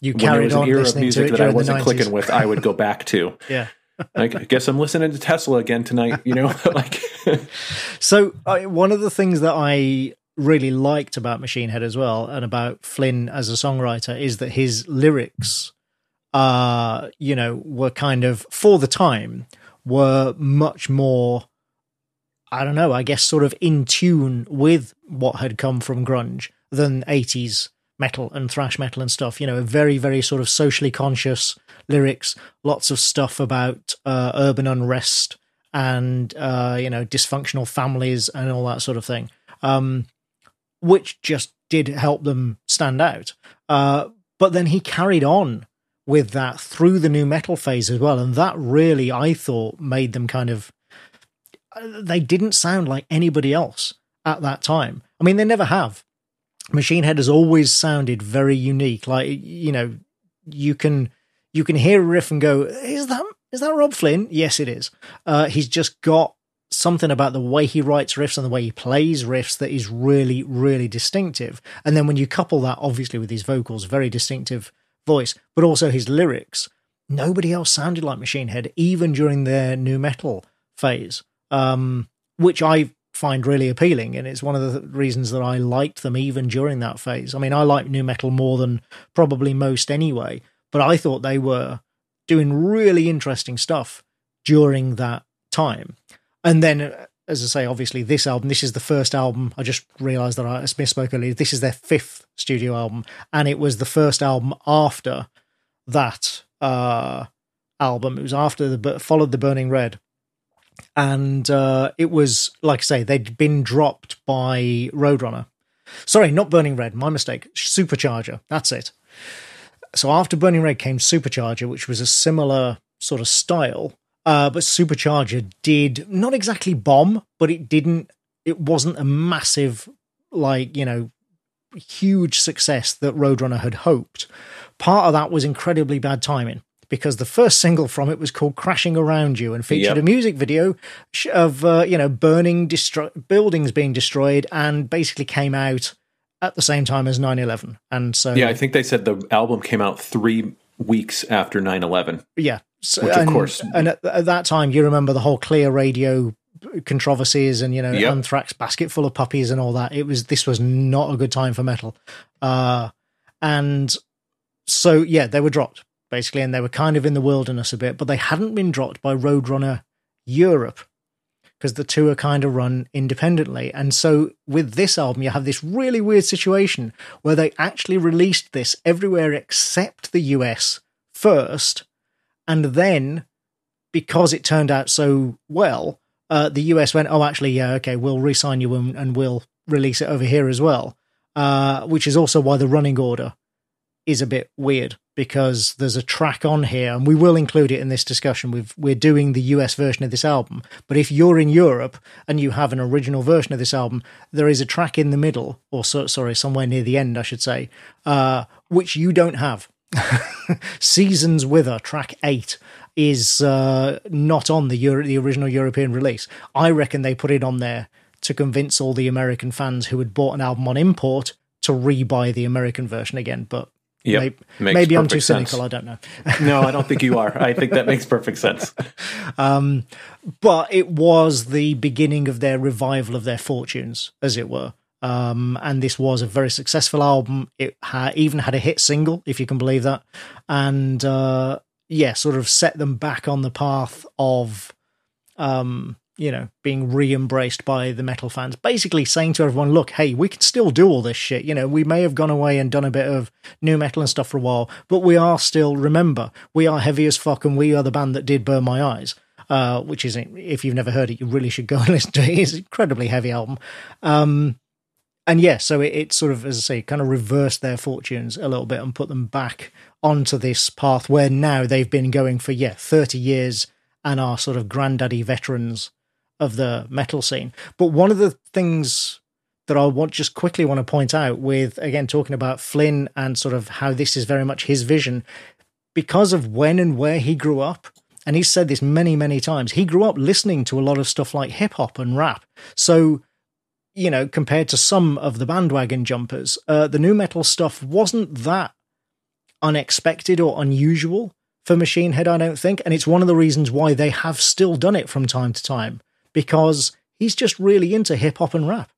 you when there was an era of music that I wasn't clicking with, I would go back to. [laughs] yeah. [laughs] like, I guess I'm listening to Tesla again tonight, you know, [laughs] like. so uh, one of the things that I really liked about Machine Head as well, and about Flynn as a songwriter, is that his lyrics, uh, you know, were kind of for the time were much more I don't know, I guess sort of in tune with what had come from grunge than 80s metal and thrash metal and stuff. You know, very, very sort of socially conscious lyrics, lots of stuff about uh, urban unrest and, uh, you know, dysfunctional families and all that sort of thing, um, which just did help them stand out. Uh, but then he carried on with that through the nu metal phase as well. And that really, I thought, made them kind of. They didn't sound like anybody else at that time. I mean, they never have. Machine Head has always sounded very unique. Like you know, you can you can hear a riff and go, "Is that is that Robb Flynn?" Yes, it is. Uh, he's just got something about the way he writes riffs and the way he plays riffs that is really, really distinctive. And then when you couple that, obviously, with his vocals, very distinctive voice, but also his lyrics. Nobody else sounded like Machine Head, even during their nu metal phase, um, which I find really appealing. And it's one of the reasons that I liked them even during that phase. I mean, I like nu metal more than probably most anyway, but I thought they were doing really interesting stuff during that time. And then as I say, obviously this album, this is the first album. I just realised that I misspoke earlier. This is their fifth studio album, and it was the first album after that uh, album. It was after the followed the Burning Red, and uh, it was like I say they'd been dropped by Roadrunner. Sorry, not Burning Red. My mistake. Supercharger. That's it. So after Burning Red came Supercharger, which was a similar sort of style, uh, but Supercharger did not exactly bomb, but it didn't. It wasn't a massive, like you know, huge success that Roadrunner had hoped. Part of that was incredibly bad timing because the first single from it was called "Crashing Around You" and featured Yep. a music video of uh, you know burning destro- buildings being destroyed, and basically came out at the same time as 9/11. And so Yeah, I think they said the album came out three weeks after 9 11. Yeah. So, Which, of and, course- and at, at that time, you remember the whole clear radio controversies and you know Yep. anthrax basket full of puppies and all that. It was this was not a good time for metal. Uh and so yeah they were dropped basically and they were kind of in the wilderness a bit but they hadn't been dropped by roadrunner europe because the two are kind of run independently. And so with this album you have this really weird situation where they actually released this everywhere except the us first and then because it turned out so well, uh, the US went, "Oh, actually, yeah, okay, we'll re-sign you and, and we'll release it over here as well." Uh, which is also why the running order is a bit weird because there's a track on here, and we will include it in this discussion. We've, we're doing the US version of this album, but if you're in Europe and you have an original version of this album, there is a track in the middle, or so, sorry, somewhere near the end, I should say, uh, which you don't have. Seasons Wither, track eight, is uh, not on the Euro- the original European release. I reckon they put it on there to convince all the American fans who had bought an album on import to rebuy the American version again. But Yep, maybe, maybe I'm too sense. cynical. I don't know. [laughs] No, I don't think you are. I think that makes perfect sense. [laughs] Um, but it was the beginning of their revival of their fortunes, as it were. Um, and this was a very successful album. It ha- even had a hit single, if you can believe that. And uh, yeah, sort of set them back on the path of, um, you know, being re embraced by the metal fans. Basically saying to everyone, look, hey, we can still do all this shit. You know, we may have gone away and done a bit of nu metal and stuff for a while, but we are still, remember, we are heavy as fuck and we are the band that did Burn My Eyes. Uh, which is, if you've never heard it, you really should go [laughs] and listen to it. It's an incredibly heavy album. Um, and yeah, so it, it sort of, as I say, kind of reversed their fortunes a little bit and put them back onto this path where now they've been going for, yeah, 30 years and are sort of granddaddy veterans of the metal scene. But one of the things that I want just quickly want to point out with, again, talking about Flynn and sort of how this is very much his vision, because of when and where he grew up, and he's said this many, many times, he grew up listening to a lot of stuff like hip hop and rap. So you know, compared to some of the bandwagon jumpers, uh, the nu metal stuff wasn't that unexpected or unusual for Machine Head, I don't think. And it's one of the reasons why they have still done it from time to time because he's just really into hip hop and rap,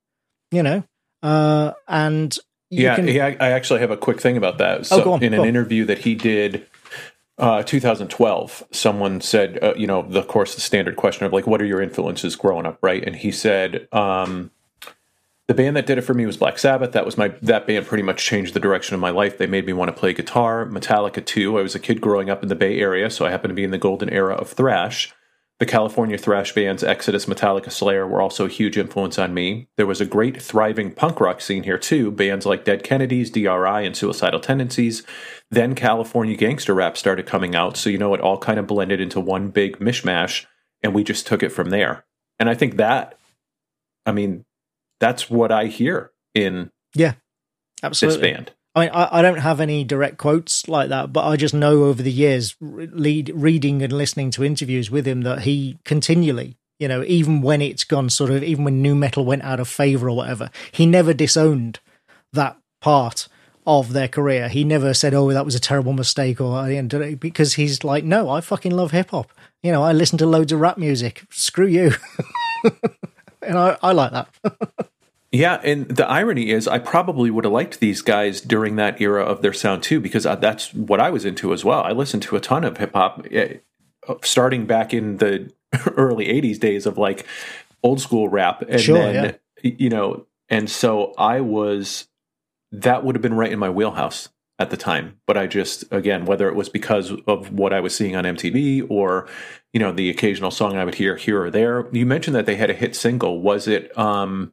you know? Uh, and you yeah, can, yeah, I actually have a quick thing about that. Oh, So, go on, in an on. interview that he did, uh, 2012, someone said, uh, you know, the of course the standard question of like, what are your influences growing up, right? And he said, um, the band that did it for me was Black Sabbath. That was my that band pretty much changed the direction of my life. They made me want to play guitar. Metallica too. I was a kid growing up in the Bay Area, so I happened to be in the golden era of thrash. The California thrash bands Exodus, Metallica, Slayer were also a huge influence on me. There was a great thriving punk rock scene here too. Bands like Dead Kennedys, DRI, and Suicidal Tendencies. Then California gangster rap started coming out, so you know it all kind of blended into one big mishmash, and we just took it from there. And I think that, I mean, that's what I hear in yeah, absolutely. this band. I mean, I, I don't have any direct quotes like that, but I just know over the years, lead, reading and listening to interviews with him, that he continually, you know, even when it's gone sort of, even when nu metal went out of favor or whatever, he never disowned that part of their career. He never said, "Oh, that was a terrible mistake," or "I didn't do it," because he's like, "No, I fucking love hip hop. You know, I listen to loads of rap music. Screw you." [laughs] and I, I like that. [laughs] Yeah, and the irony is, I probably would have liked these guys during that era of their sound too, because uh, that's what I was into as well. I listened to a ton of hip hop, eh, starting back in the [laughs] early '80s days of like old school rap, and Sure, then you know, and so I was. That would have been right in my wheelhouse. At the time. But I just, again, whether it was because of what I was seeing on MTV or, you know, the occasional song I would hear here or there. You mentioned that they had a hit single. Was it, um,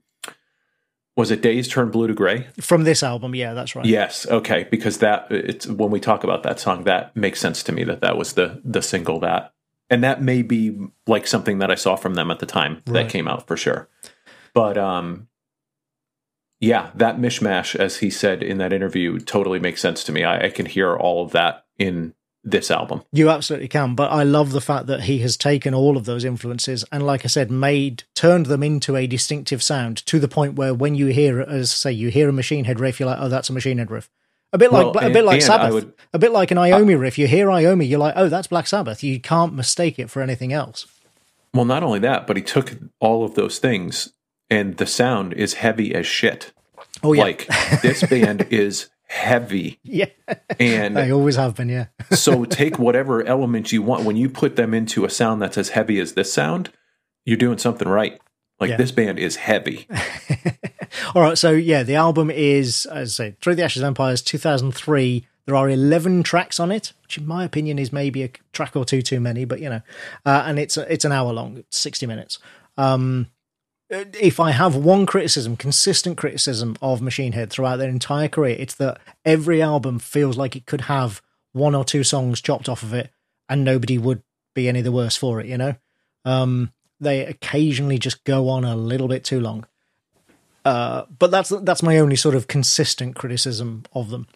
was it Days Turn Blue to Gray? From this album, yeah, that's right. Yes, okay, because that it's when we talk about that song, that makes sense to me that that was the the single that, and that may be like something that I saw from them at the time right. that came out for sure. But um, yeah, that mishmash, as he said in that interview, totally makes sense to me. I, I can hear all of that in this album. You absolutely can, but I love the fact that he has taken all of those influences and, like I said, made turned them into a distinctive sound to the point where when you hear, as say, you hear a Machine Head riff, you're like, oh, that's a Machine Head riff. A bit like well, a bit like Sabbath, would, a bit like an Iommi uh, riff. You hear Iommi, you're like, oh, that's Black Sabbath. You can't mistake it for anything else. Well, not only that, but he took all of those things, and the sound is heavy as shit. Oh yeah, like this [laughs] band is heavy. Yeah. And I always have been, yeah. [laughs] so [laughs] take whatever element you want. When you put them into a sound that's as heavy as this sound, you're doing something right. Like yeah. this band is heavy. All right. So, yeah, the album is, as I say, Through the Ashes Empires 2003. There are 11 tracks on it, which in my opinion is maybe a track or two too many, but you know, uh, and it's it's an hour long, 60 minutes. Um, if I have one criticism, consistent criticism of Machine Head throughout their entire career, it's that every album feels like it could have one or two songs chopped off of it, and nobody would be any the worse for it. You know, um, they occasionally just go on a little bit too long. Uh, but that's that's my only sort of consistent criticism of them,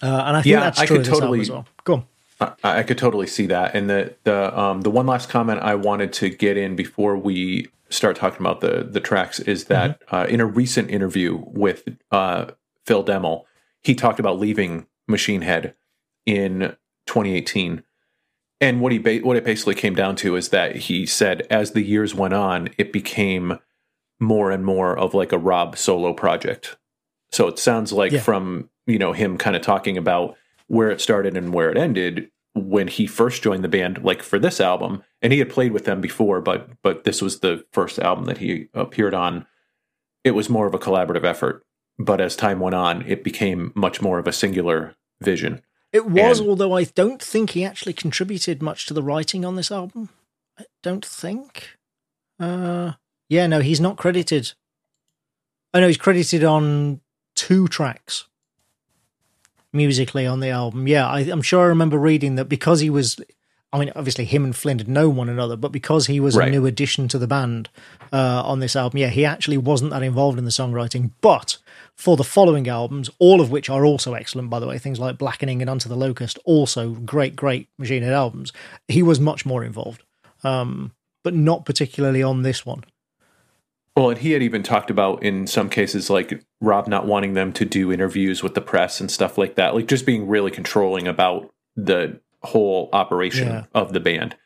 uh, and I think yeah, that's true I could totally, as well. Go on. I, I could totally see that, and the the um, the one last comment I wanted to get in before we start talking about the the tracks is that mm-hmm. uh, in a recent interview with uh, Phil Demmel, he talked about leaving Machine Head in 2018. And what he ba- what it basically came down to is that he said as the years went on, it became more and more of like a Robb solo project. So it sounds like yeah. from you know him kind of talking about where it started and where it ended, when he first joined the band, like for this album, and he had played with them before, but but this was the first album that he appeared on. It was more of a collaborative effort, but as time went on, it became much more of a singular vision. It was, and, although I don't think he actually contributed much to the writing on this album. I don't think. Uh, yeah, no, he's not credited. I oh, know he's credited on two tracks musically on the album. Yeah, I, am sure I remember reading that because he was, I mean, obviously him and Flynn had known one another, but because he was right. a new addition to the band uh, on this album, yeah, he actually wasn't that involved in the songwriting. But for the following albums, all of which are also excellent, by the way, things like Blackening and Unto the Locust, also great, great Machine Head albums, he was much more involved. Um, but not particularly on this one. Well, and he had even talked about in some cases, like Robb not wanting them to do interviews with the press and stuff like that, like just being really controlling about the whole operation yeah. of the band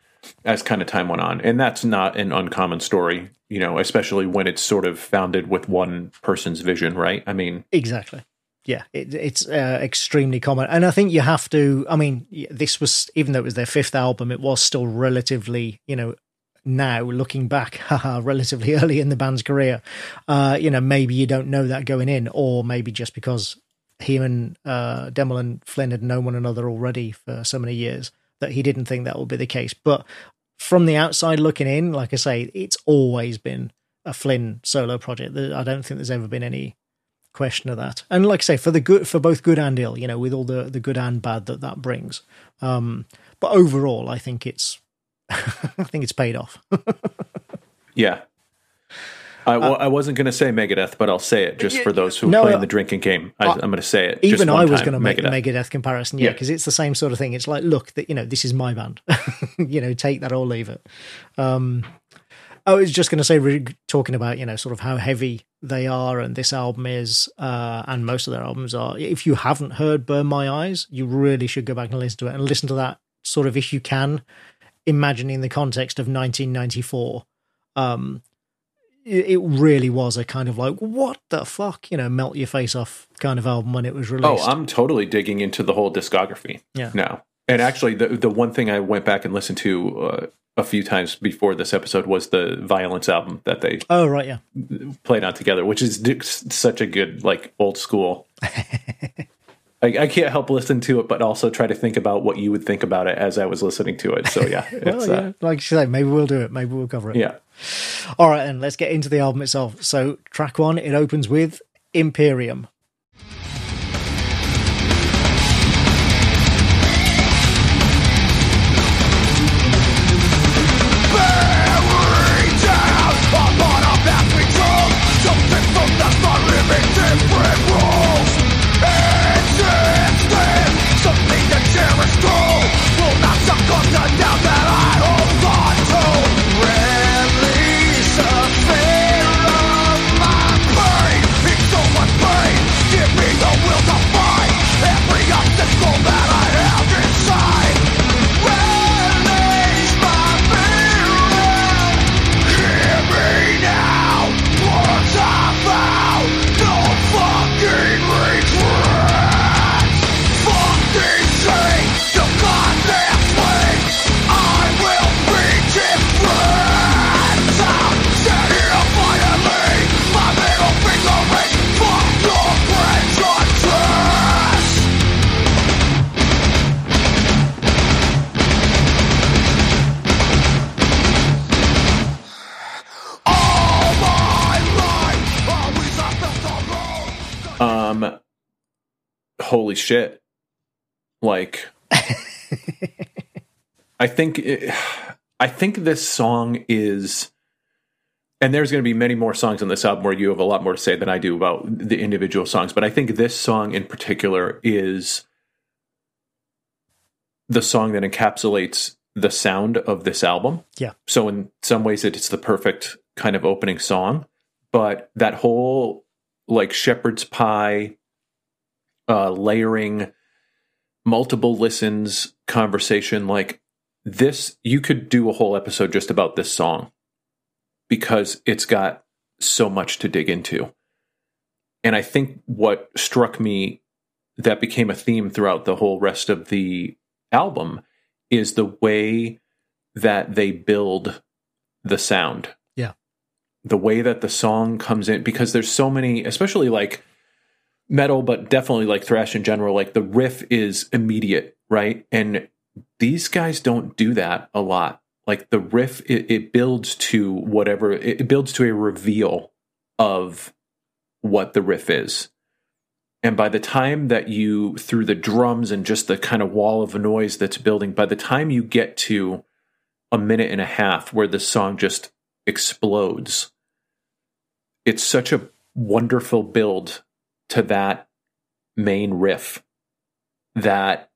as kind of time went on. And that's not an uncommon story, you know, especially when it's sort of founded with one person's vision, right? I mean, exactly. Yeah, it, it's uh, extremely common. And I think you have to, I mean, this was, even though it was their fifth album, it was still relatively, you know, now looking back [laughs] relatively early in the band's career uh, you know maybe you don't know that going in or maybe just because him and uh, Demmel and Flynn had known one another already for so many years that he didn't think that would be the case. But from the outside looking in like I say it's always been a Flynn solo project. I don't think there's ever been any question of that. And like I say for the good for both good and ill you know with all the the good and bad that that brings. Um but overall I think it's [laughs] I think it's paid off. [laughs] yeah. I, well, uh, I wasn't going to say Megadeth, but I'll say it just for those who no, play in the drinking game. I, am going to say it. Even I was going to make Megadeth. a Megadeth comparison, yeah, because yeah. it's the same sort of thing. It's like, look, that you know, this is my band. [laughs] you know, take that or leave it. Um, I was just going to say, re- talking about you know, sort of how heavy they are, and this album is, uh, and most of their albums are. If you haven't heard "Burn My Eyes," you really should go back and listen to it, and listen to that sort of if you can imagining the context of 1994 um it really was a kind of like what the fuck? You know melt your face off kind of album when it was released. Oh i'm totally digging into the whole discography yeah. now. And actually the the one thing i went back and listened to uh, a few times before this episode was the Vio-lence album that they oh right yeah. played on together which is such a good like old school [laughs] I, I, can't help listen to it, but also try to think about what you would think about it as I was listening to it. So yeah, [laughs] well, yeah, uh, like you say, maybe we'll do it. Maybe we'll cover it. Yeah. All right, and let's get into the album itself. So track one, it opens with Imperium. Shit. Like, [laughs] I think, it, I think this song is, and there's going to be many more songs on this album where you have a lot more to say than I do about the individual songs, but I think this song in particular is the song that encapsulates the sound of this album. Yeah. So in some ways it's the perfect kind of opening song, but that whole like shepherd's pie uh, layering multiple listens conversation like this you could do a whole episode just about this song because it's got so much to dig into. And i think what struck me that became a theme throughout the whole rest of the album is the way that they build the sound. Yeah. The way that the song comes in because there's so many especially like metal, but definitely like thrash in general, like the riff is immediate, right? And these guys don't do that a lot. Like the riff, it, it builds to whatever, it, it builds to a reveal of what the riff is. And by the time that you, through the drums and just the kind of wall of noise that's building, by the time you get to a minute and a half where the song just explodes, it's such a wonderful build to that main riff that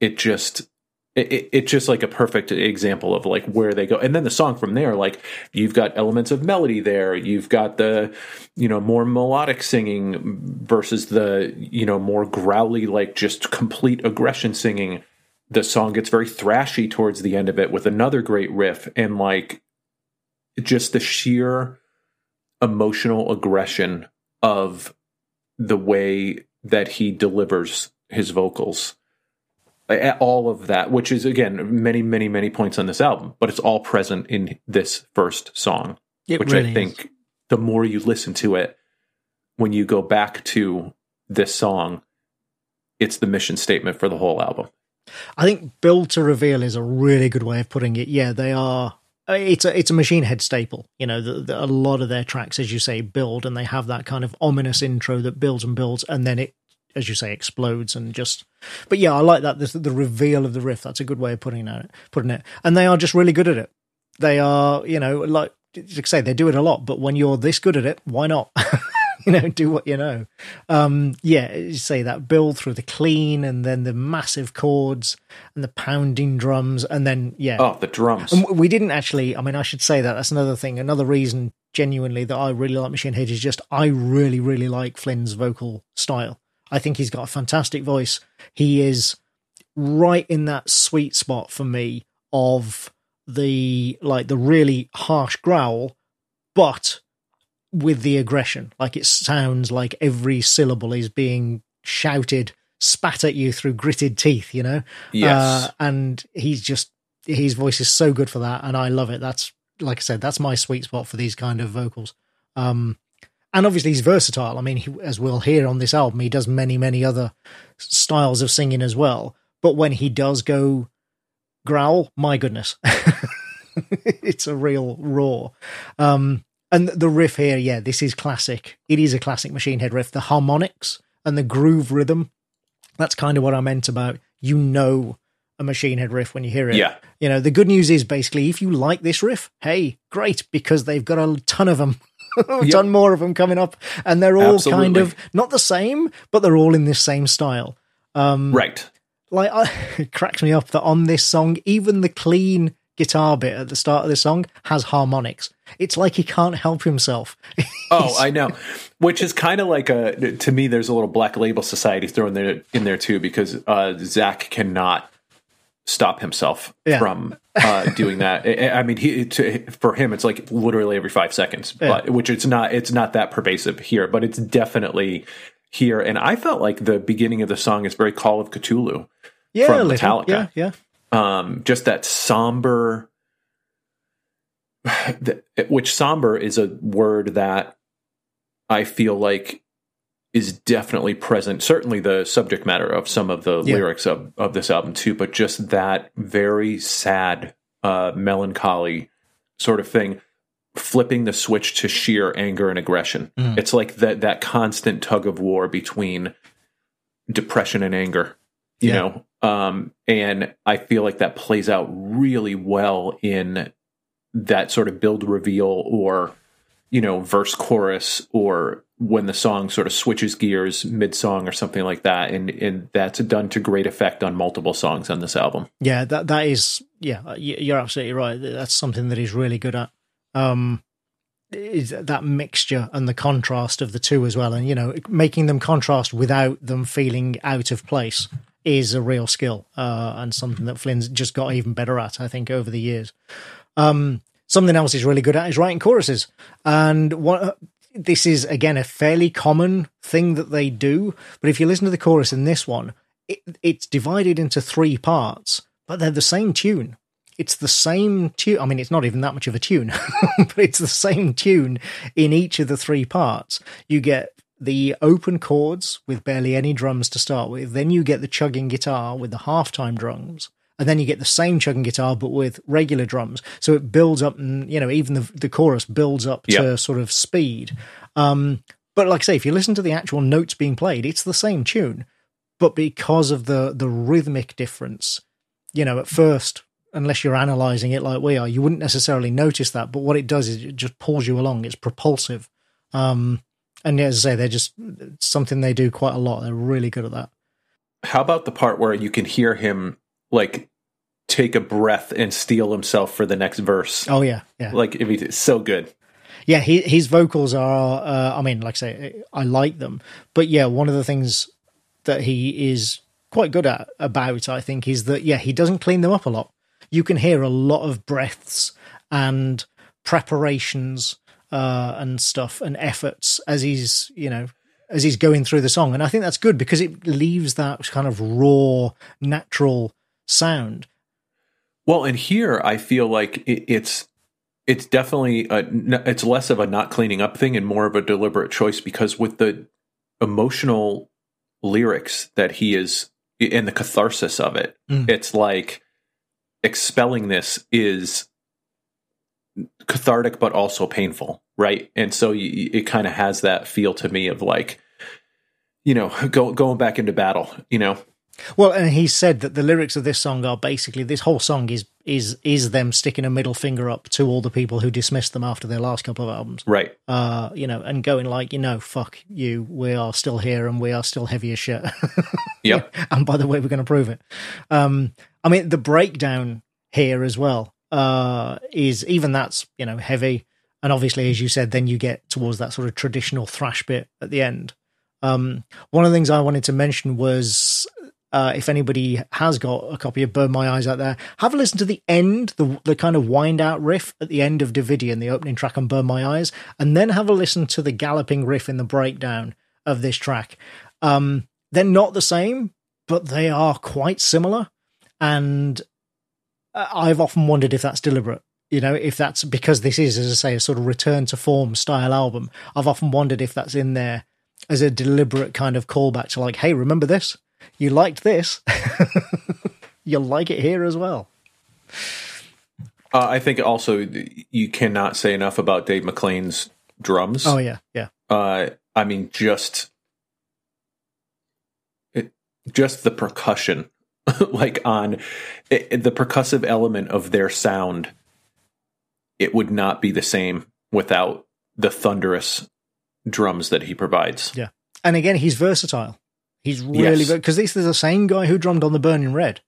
it just it, it's just like a perfect example of like where they go. And then the song from there like you've got elements of melody there. You've got the you know more melodic singing versus the you know more growly like just complete aggression singing. The song gets very thrashy towards the end of it with another great riff and like just the sheer emotional aggression of the way that he delivers his vocals. All of that which is again many many many points on this album but it's all present in this first song it which really i think is. the more you listen to it when you go back to this song it's the mission statement for the whole album. I think build to reveal is a really good way of putting it. Yeah they are it's a it's a machine head staple. You know, the, the, a lot of their tracks, as you say, build and they have that kind of ominous intro that builds and builds, and then it, as you say, explodes and just. But yeah, I like that the, the reveal of the riff. That's a good way of putting it. Putting it, and they are just really good at it. They are, you know, like like I say, they do it a lot. But when you're this good at it, why not? [laughs] [laughs] you know, do what you know. Um, yeah, you say that build through the clean and then the massive chords and the pounding drums and then yeah. Oh, the drums. And we didn't actually. I mean, I should say that that's another thing. Another reason, genuinely, that I really like Machine Head is just I really, really like Flynn's vocal style. I think he's got a fantastic voice. He is right in that sweet spot for me of the like the really harsh growl, but with the aggression. Like it sounds like every syllable is being shouted, spat at you through gritted teeth, you know? Yes. Uh, and he's just, his voice is so good for that. And I love it. That's, like I said, that's my sweet spot for these kind of vocals. Um, and obviously he's versatile. I mean, he, as we'll hear on this album, he does many, many other styles of singing as well. But when he does go growl, my goodness, [laughs] it's a real roar. Um, and the riff here, yeah, this is classic. It is a classic Machine Head riff. The harmonics and the groove rhythm, that's kind of what I meant about you know a Machine Head riff when you hear it. Yeah. You know, the good news is basically if you like this riff, hey, great, because they've got a ton of them. [laughs] a Yep. ton more of them coming up, and they're all kind of not the same, but they're all in this same style. Um, Right. like I, [laughs] it cracks me up that on this song, even the clean guitar bit at the start of the song has harmonics. It's like he can't help himself. [laughs] Oh, I know. Which is kind of like a to me. There's a little black label society thrown there in there too because uh, Zakk cannot stop himself Yeah. from uh, doing that. [laughs] I mean, he to, for him, it's like literally every five seconds. But which it's not. It's not that pervasive here, but it's definitely here. And I felt like the beginning of the song is very Call of Ktulu. yeah, From a little. Metallica. Yeah, yeah. Um, just that somber, [sighs] which somber is a word that I feel like is definitely present. Certainly, the subject matter of some of the Yeah. lyrics of, of this album too, but just that very sad, uh, melancholy sort of thing. Flipping the switch to sheer anger and aggression. Mm. It's like that that constant tug of war between depression and anger you Yeah. know um and i feel like that plays out really well in that sort of build reveal or you know verse chorus or when the song sort of switches gears mid song or something like that and and that's done to great effect on multiple songs on this album Yeah, that that is yeah, you're absolutely right. That's something that he's really good at. Um is that mixture and the contrast of the two as well and you know making them contrast without them feeling out of place is a real skill uh and something that Flynn's just got even better at I think over the years. Um something else he's really good at is writing choruses. And what this is again a fairly common thing that they do but if you listen to the chorus in this one it, it's divided into three parts but they're the same tune. It's the same tune i mean it's not even that much of a tune [laughs] but it's the same tune in each of the three parts. You get the open chords with barely any drums to start with then you get the chugging guitar with the halftime drums and then you get the same chugging guitar but with regular drums. So it builds up and you know even the, the chorus builds up to sort of speed. Um but like i say if you listen to the actual notes being played it's the same tune. But because of the the rhythmic difference you know at first unless you're analyzing it like we are you wouldn't necessarily notice that. But what it does is it just pulls you along. It's propulsive. Um and as i say they're just it's something they do quite a lot. They're really good at that. How about the part where you can hear him like take a breath and steel himself for the next verse? Oh yeah yeah. Like if he's so good. Yeah he, his vocals are uh, i mean like i say i like them. But yeah one of the things that he is quite good at about i think is that yeah he doesn't clean them up a lot. You can hear a lot of breaths and preparations uh, and stuff and efforts as he's you know as he's going through the song and i think that's good because it leaves that kind of raw natural sound Well, and here I feel like it, it's it's definitely a, it's less of a not cleaning up thing and more of a deliberate choice because with the emotional lyrics that he is and the catharsis of it, Mm. it's like expelling this is cathartic but also painful, right? And so y it kind of has that feel to me of like you know go, going back into battle, you know. Well, and he said that the lyrics of this song are basically this whole song is is is them sticking a middle finger up to all the people who dismissed them after their last couple of albums. Right. Uh, you know, and going like, you know, fuck you, we are still here and we are still heavy as shit. Yep. [laughs] and by the way, we're going to prove it. Um, I mean, the breakdown here as well uh, is even that's you know heavy, and obviously, as you said, then you get towards that sort of traditional thrash bit at the end. Um, one of the things I wanted to mention was uh, if anybody has got a copy of Burn My Eyes out there, have a listen to the end, the the kind of wind out riff at the end of Davidian, the opening track on Burn My Eyes, and then have a listen to the galloping riff in the breakdown of this track. Um, they're not the same, but they are quite similar, and I've often wondered if that's deliberate. you know, if that's because this is, as I say, a sort of return to form style album. I've often wondered if that's in there as a deliberate kind of callback to like, hey, remember this? You liked this. [laughs] You'll like it here as well. Uh, I think also you cannot say enough about Dave McClain's drums. Oh yeah, yeah. Uh, I mean, just it, just the percussion, [laughs] like on it, the percussive element of their sound. It would not be the same without the thunderous drums that he provides. Yeah, and again, he's versatile. He's really because yes. this is the same guy who drummed on the Burning Red.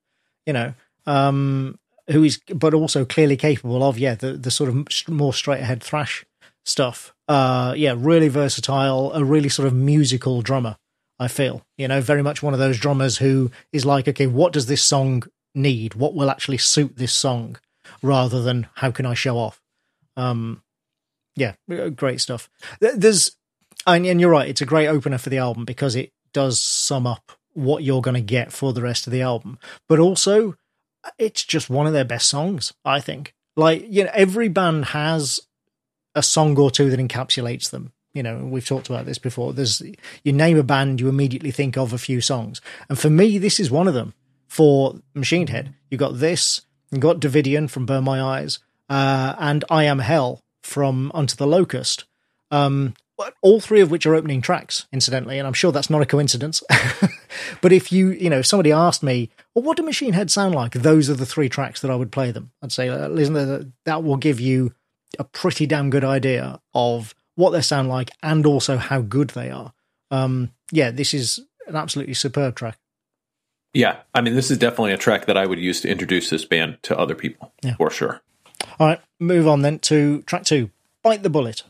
You know, um, who is but also clearly capable of yeah the the sort of more straight ahead thrash stuff. Uh, yeah, really versatile, a really sort of musical drummer. I feel you know very much one of those drummers who is like, okay, what does this song need? What will actually suit this song, rather than how can I show off? Um, yeah, great stuff. There's, and you're right, it's a great opener for the album because it does sum up what you're going to get for the rest of the album, but also it's just one of their best songs, I think. Like, you know, every band has a song or two that encapsulates them. You know, we've talked about this before. There's you name a band, you immediately think of a few songs. And for me, this is one of them. For Machine Head, you got this, you got Davidian from Burn My Eyes, uh, and I Am Hell from Unto the Locust. Um, all three of which are opening tracks, incidentally, and I'm sure that's not a coincidence. [laughs] but if you, you know, if somebody asked me, well, what do Machine Head sound like? Those are the three tracks that I would play them. I'd say, listen, that will give you a pretty damn good idea of what they sound like and also how good they are. Um, yeah, this is an absolutely superb track. Yeah, I mean, this is definitely a track that I would use to introduce this band to other people, yeah. for sure. All right, move on then to track two Bite the Bullet.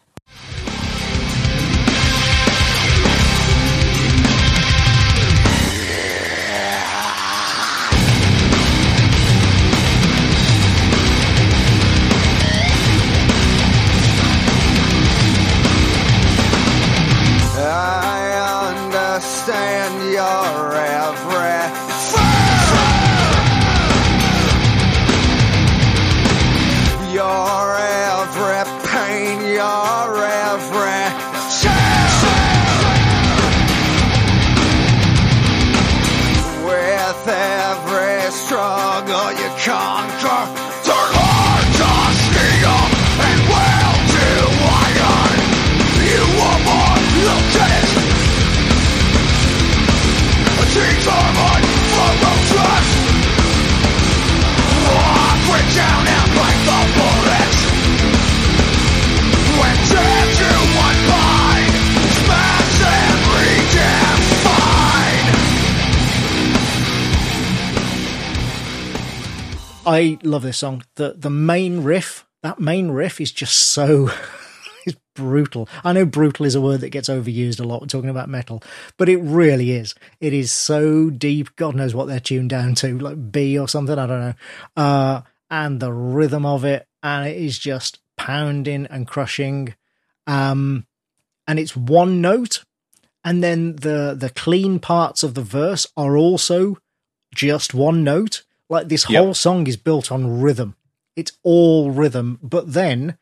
I love this song. The the main riff, that main riff is just so [laughs] it's brutal. I know brutal is a word that gets overused a lot when talking about metal, but it really is. It is so deep. God knows what they're tuned down to, like B or something. I don't know. Uh, and the rhythm of it, and it is just pounding and crushing. Um, and it's one note, and then the the clean parts of the verse are also just one note like this yep. whole song is built on rhythm. It's all rhythm, but then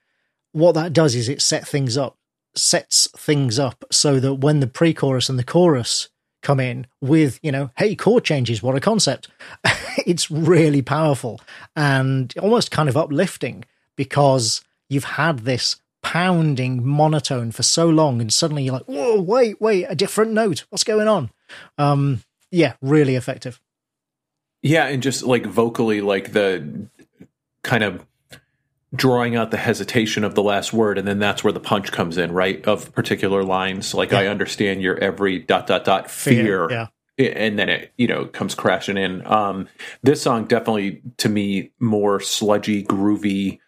what that does is it set things up, sets things up so that when the pre-chorus and the chorus come in with, you know, hey, chord changes, what a concept. [laughs] it's really powerful and almost kind of uplifting because you've had this pounding monotone for so long and suddenly you're like, whoa, wait, wait, a different note. What's going on? Um, yeah, really effective. Yeah, and just like vocally, like the kind of drawing out the hesitation of the last word, and then that's where the punch comes in, right? Of particular lines. Like yeah. I understand your every dot dot dot fear. Yeah. And then it, you know, comes crashing in. Um, this song definitely, to me, more sludgy, groovy.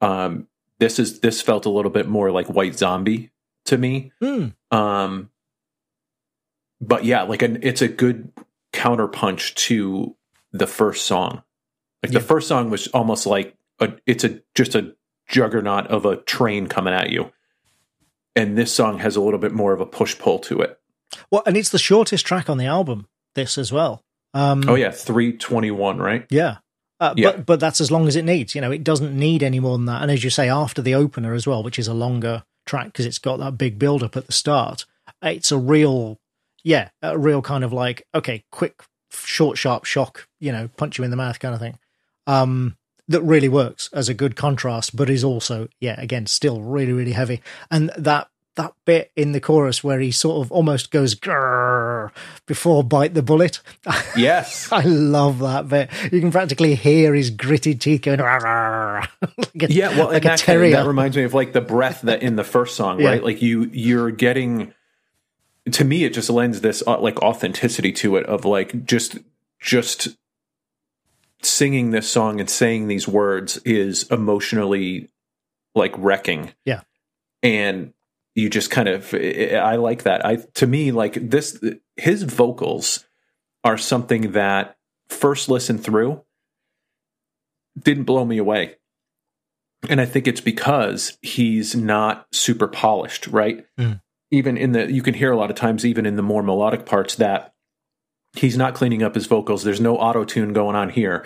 Um, this is this felt a little bit more like White Zombie to me. Mm. Um, but yeah, like an, it's a good counterpunch to the first song. Like yeah. the first song was almost like a, it's a just a juggernaut of a train coming at you. And this song has a little bit more of a push pull to it. Well, and it's the shortest track on the album, this as well. Um, oh yeah, 321, right? Yeah. Uh, Yeah. But but that's as long as it needs. You know, it doesn't need any more than that. And as you say, after the opener as well, which is a longer track because it's got that big build up at the start, it's a real, yeah, a real kind of like okay, quick, short, sharp shock. You know, punch you in the mouth kind of thing. Um, that really works as a good contrast, but is also, yeah, again, still really, really heavy. And that that bit in the chorus where he sort of almost goes before bite the bullet. [laughs] Yes. I love that bit. You can practically hear his gritted teeth going like a, yeah well like that, that reminds me of like the breath that in the first song Yeah. right like you you're getting to me it just lends this uh, like authenticity to it of like just just singing this song and saying these words is emotionally like wrecking Yeah. and you just kind of i like that i to me like this his vocals are something that first listen through didn't blow me away and I think it's because he's not super polished, right? Mm. Even in the, you can hear a lot of times, even in the more melodic parts, that he's not cleaning up his vocals. There's no auto tune going on here.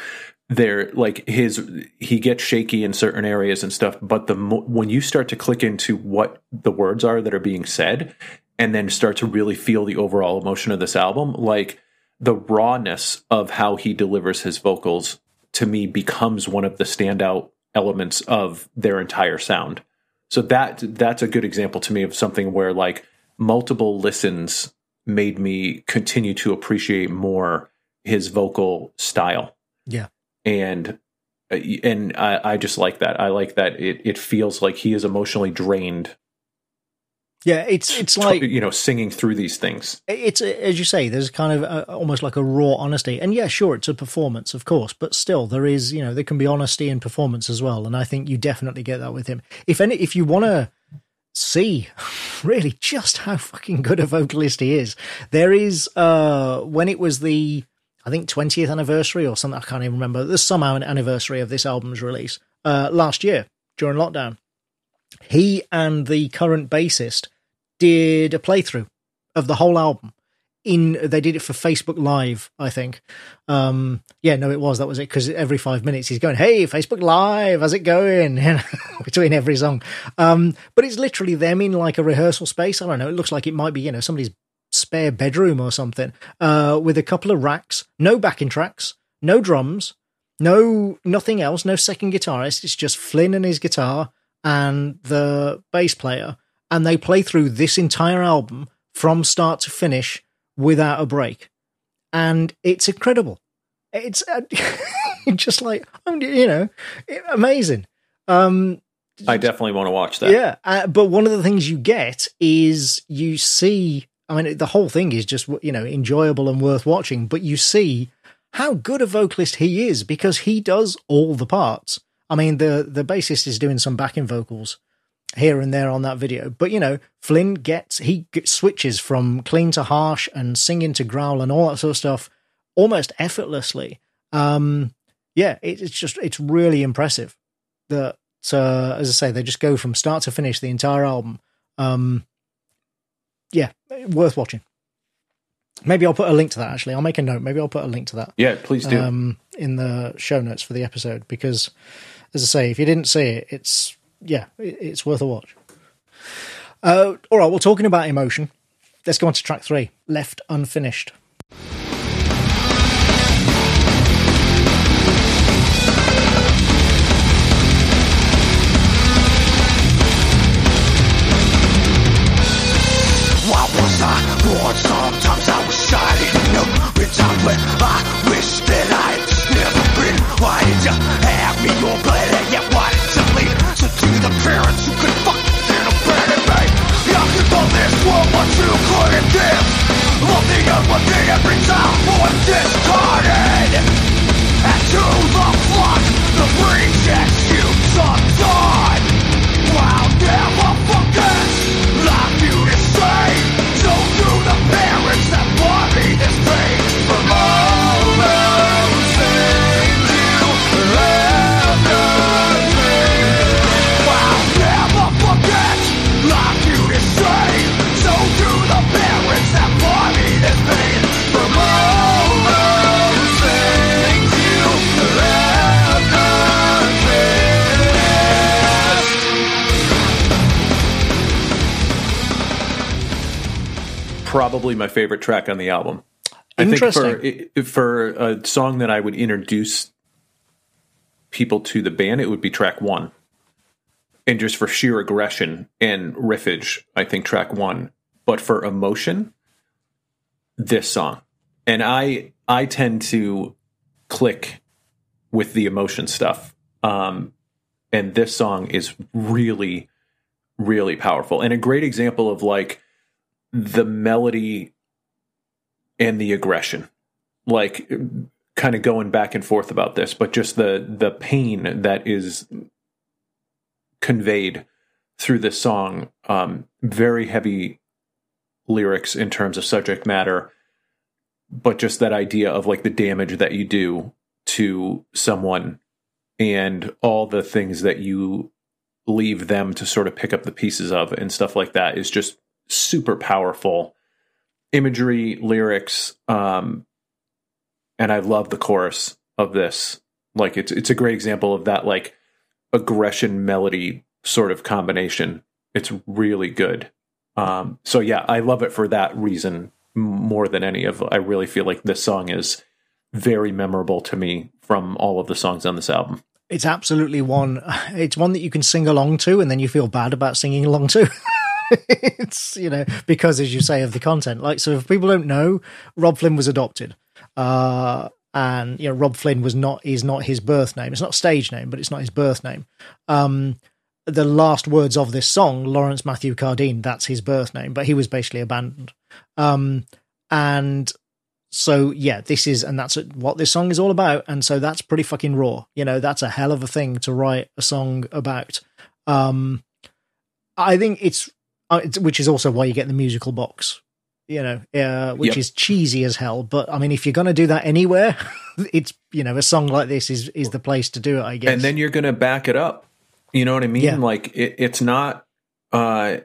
There, like his, he gets shaky in certain areas and stuff. But the when you start to click into what the words are that are being said, and then start to really feel the overall emotion of this album, like the rawness of how he delivers his vocals to me becomes one of the standout elements of their entire sound. So that that's a good example to me of something where like multiple listens made me continue to appreciate more his vocal style. Yeah. And uh, and I, I just like that. I like that it it feels like he is emotionally drained. Yeah, it's it's like you know singing through these things. it's as you say there's kind of a, almost like a raw honesty. And yeah sure it's a performance of course but still there is you know there can be honesty in performance as well. And i think you definitely get that with him. If any if you want to see [laughs] really just how fucking good a vocalist he is there is uh when it was the i think 20th anniversary or something i can't even remember there's somehow an anniversary of this album's release uh last year during lockdown. He and the current bassist did a playthrough of the whole album in they did it for facebook live i think. Um yeah no it was that was it because every five minutes he's going hey facebook live how's it going? [laughs] Between every song. Um but it's literally them in like a rehearsal space i don't know it looks like it might be you know somebody's spare bedroom or something uh with a couple of racks no backing tracks no drums no nothing else no second guitarist it's just flynn and his guitar and the bass player and they play through this entire album from start to finish without a break. And it's incredible. It's uh, [laughs] just like you know amazing. Um I definitely want to watch that. yeah uh, but one of the things you get is you see i mean the whole thing is just you know enjoyable and worth watching but you see how good a vocalist he is because he does all the parts. I mean the the bassist is doing some backing vocals here and there on that video. But you know, Flynn gets he switches from clean to harsh and singing to growl and all that sort of stuff almost effortlessly. Um, yeah, it, it's just it's really impressive that uh, as I say, they just go from start to finish the entire album. Um, yeah, worth watching. Maybe I'll put a link to that. Actually, I'll make a note. Maybe I'll put a link to that Yeah, please do. um, in the show notes for the episode because, as I say, if you didn't see it, it's yeah, it's worth a watch. Uh, all right, well, talking about emotion, let's go on to track three, "Left Unfinished." What was I born? Sometimes I was shy, didn't know but you couldn't give. Love the unworthy every time more discarded. And to the flock, the rejects you undone. Probably my favorite track on the album. I think for for a song that I would introduce people to the band, it would be track one. And just for sheer aggression and riffage, I think track one. But for emotion, this song. And I I tend to click with the emotion stuff. Um, and this song is really, really powerful. And a great example of like the melody and the aggression. Like kind of going back and forth about this, but just the the pain that is conveyed through this song. Um, very heavy lyrics in terms of subject matter, but just that idea of like the damage that you do to someone and all the things that you leave them to sort of pick up the pieces of and stuff like that is just super powerful imagery lyrics um and i love the chorus of this. Like it's it's a great example of that like aggression melody sort of combination. It's really good. Um so yeah i love it for that reason more than any of i really feel like this song is very memorable to me from all of the songs on this album. It's absolutely one [sighs] it's one that you can sing along to and then you feel bad about singing along to [laughs] it's you know because as you say of the content. Like so if people don't know Robb Flynn was adopted. Uh and you know Robb Flynn was not is not his birth name. It's not stage name but it's not his birth name. Um the last words of this song lawrence matthew cardine that's his birth name but he was basically abandoned. Um and so yeah this is and that's what this song is all about. And so that's pretty fucking raw. You know that's a hell of a thing to write a song about. Um i think it's uh, which is also why you get the musical box, you know, uh, which yep. is cheesy as hell. But I mean, if you're going to do that anywhere, [laughs] it's you know, a song like this is is the place to do it, I guess. And then you're going to back it up. You know what I mean? Yeah. Like it, it's not. uh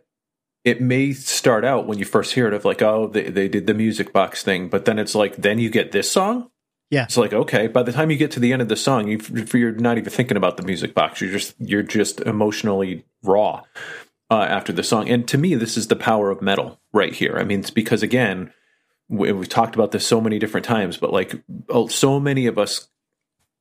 it may start out when you first hear it of like, oh, they, they did the music box thing, but then it's like, then you get this song. Yeah, it's like okay. By the time you get to the end of the song, you, you're not even thinking about the music box. You're just you're just emotionally raw uh, after the song. And to me, this is the power of metal right here. I mean, it's because again, we, have talked about this so many different times, but like oh, so many of us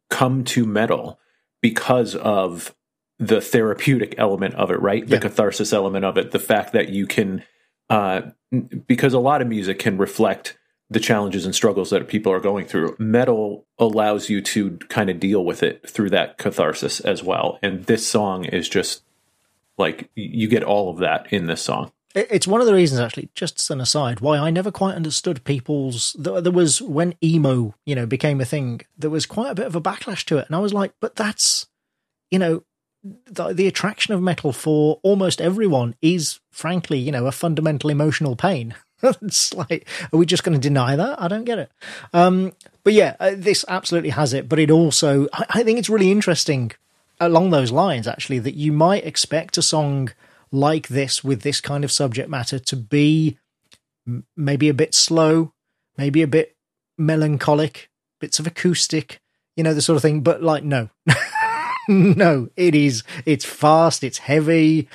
come to metal because of the therapeutic element of it, right? The yeah. catharsis element of it, the fact that you can, uh, because a lot of music can reflect the challenges and struggles that people are going through. Metal allows you to kind of deal with it through that catharsis as well. And this song is just like you get all of that in this song. It's one of the reasons, actually, just as an aside, why I never quite understood people's. There was when emo, you know, became a thing. There was quite a bit of a backlash to it, and I was like, "But that's, you know, the, the attraction of metal for almost everyone is, frankly, you know, a fundamental emotional pain." [laughs] it's like, are we just going to deny that? I don't get it. Um, but yeah, uh, this absolutely has it. But it also, I, I think it's really interesting along those lines, actually, that you might expect a song like this with this kind of subject matter to be maybe a bit slow, maybe a bit melancholic, bits of acoustic, you know, the sort of thing. But like, no, [laughs] no, it is, it's fast, it's heavy.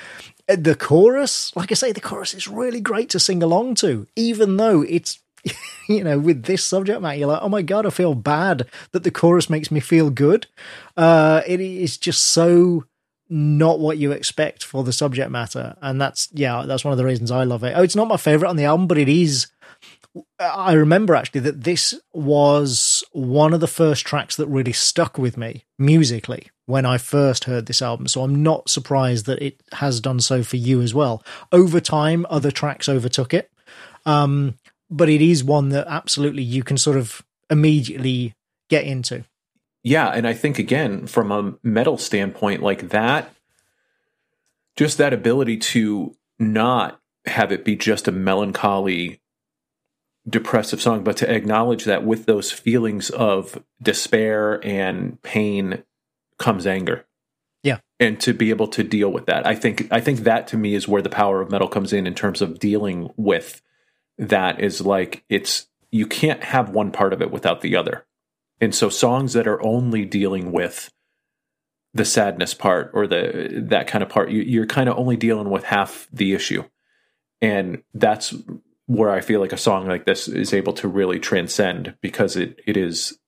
Uh, the chorus, like I say, the chorus is really great to sing along to, even though it's [laughs] you know, with this subject matter, you're like, oh my god, I feel bad that the chorus makes me feel good. Uh, it is just so not what you expect for the subject matter, and that's yeah, that's one of the reasons I love it. Oh, it's not my favorite on the album, but it is. I remember actually that this was one of the first tracks that really stuck with me musically when I first heard this album. So I'm not surprised that it has done so for you as well. Over time, other tracks overtook it. Um, but it is one that absolutely you can sort of immediately get into. Yeah, and I think again from a metal standpoint like that just that ability to not have it be just a melancholy depressive song but to acknowledge that with those feelings of despair and pain comes anger. Yeah. And to be able to deal with that. I think I think that to me is where the power of metal comes in in terms of dealing with that is like it's you can't have one part of it without the other. And so songs that are only dealing with the sadness part or the that kind of part, you, you're kind of only dealing with half the issue. And that's where I feel like a song like this is able to really transcend because it it is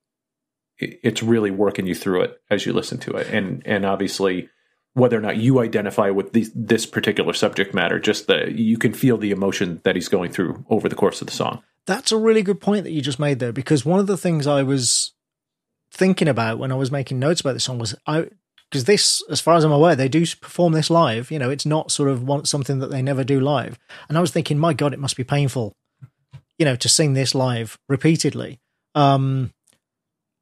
it's really working you through it as you listen to it, and and obviously whether or not you identify with this, this particular subject matter, just that you can feel the emotion that he's going through over the course of the song. That's a really good point that you just made there, because one of the things I was thinking about when I was making notes about this song was I because this, as far as I'm aware, they do perform this live. You know, it's not sort of one, something that they never do live. And I was thinking, my God, it must be painful, you know, to sing this live repeatedly. Um,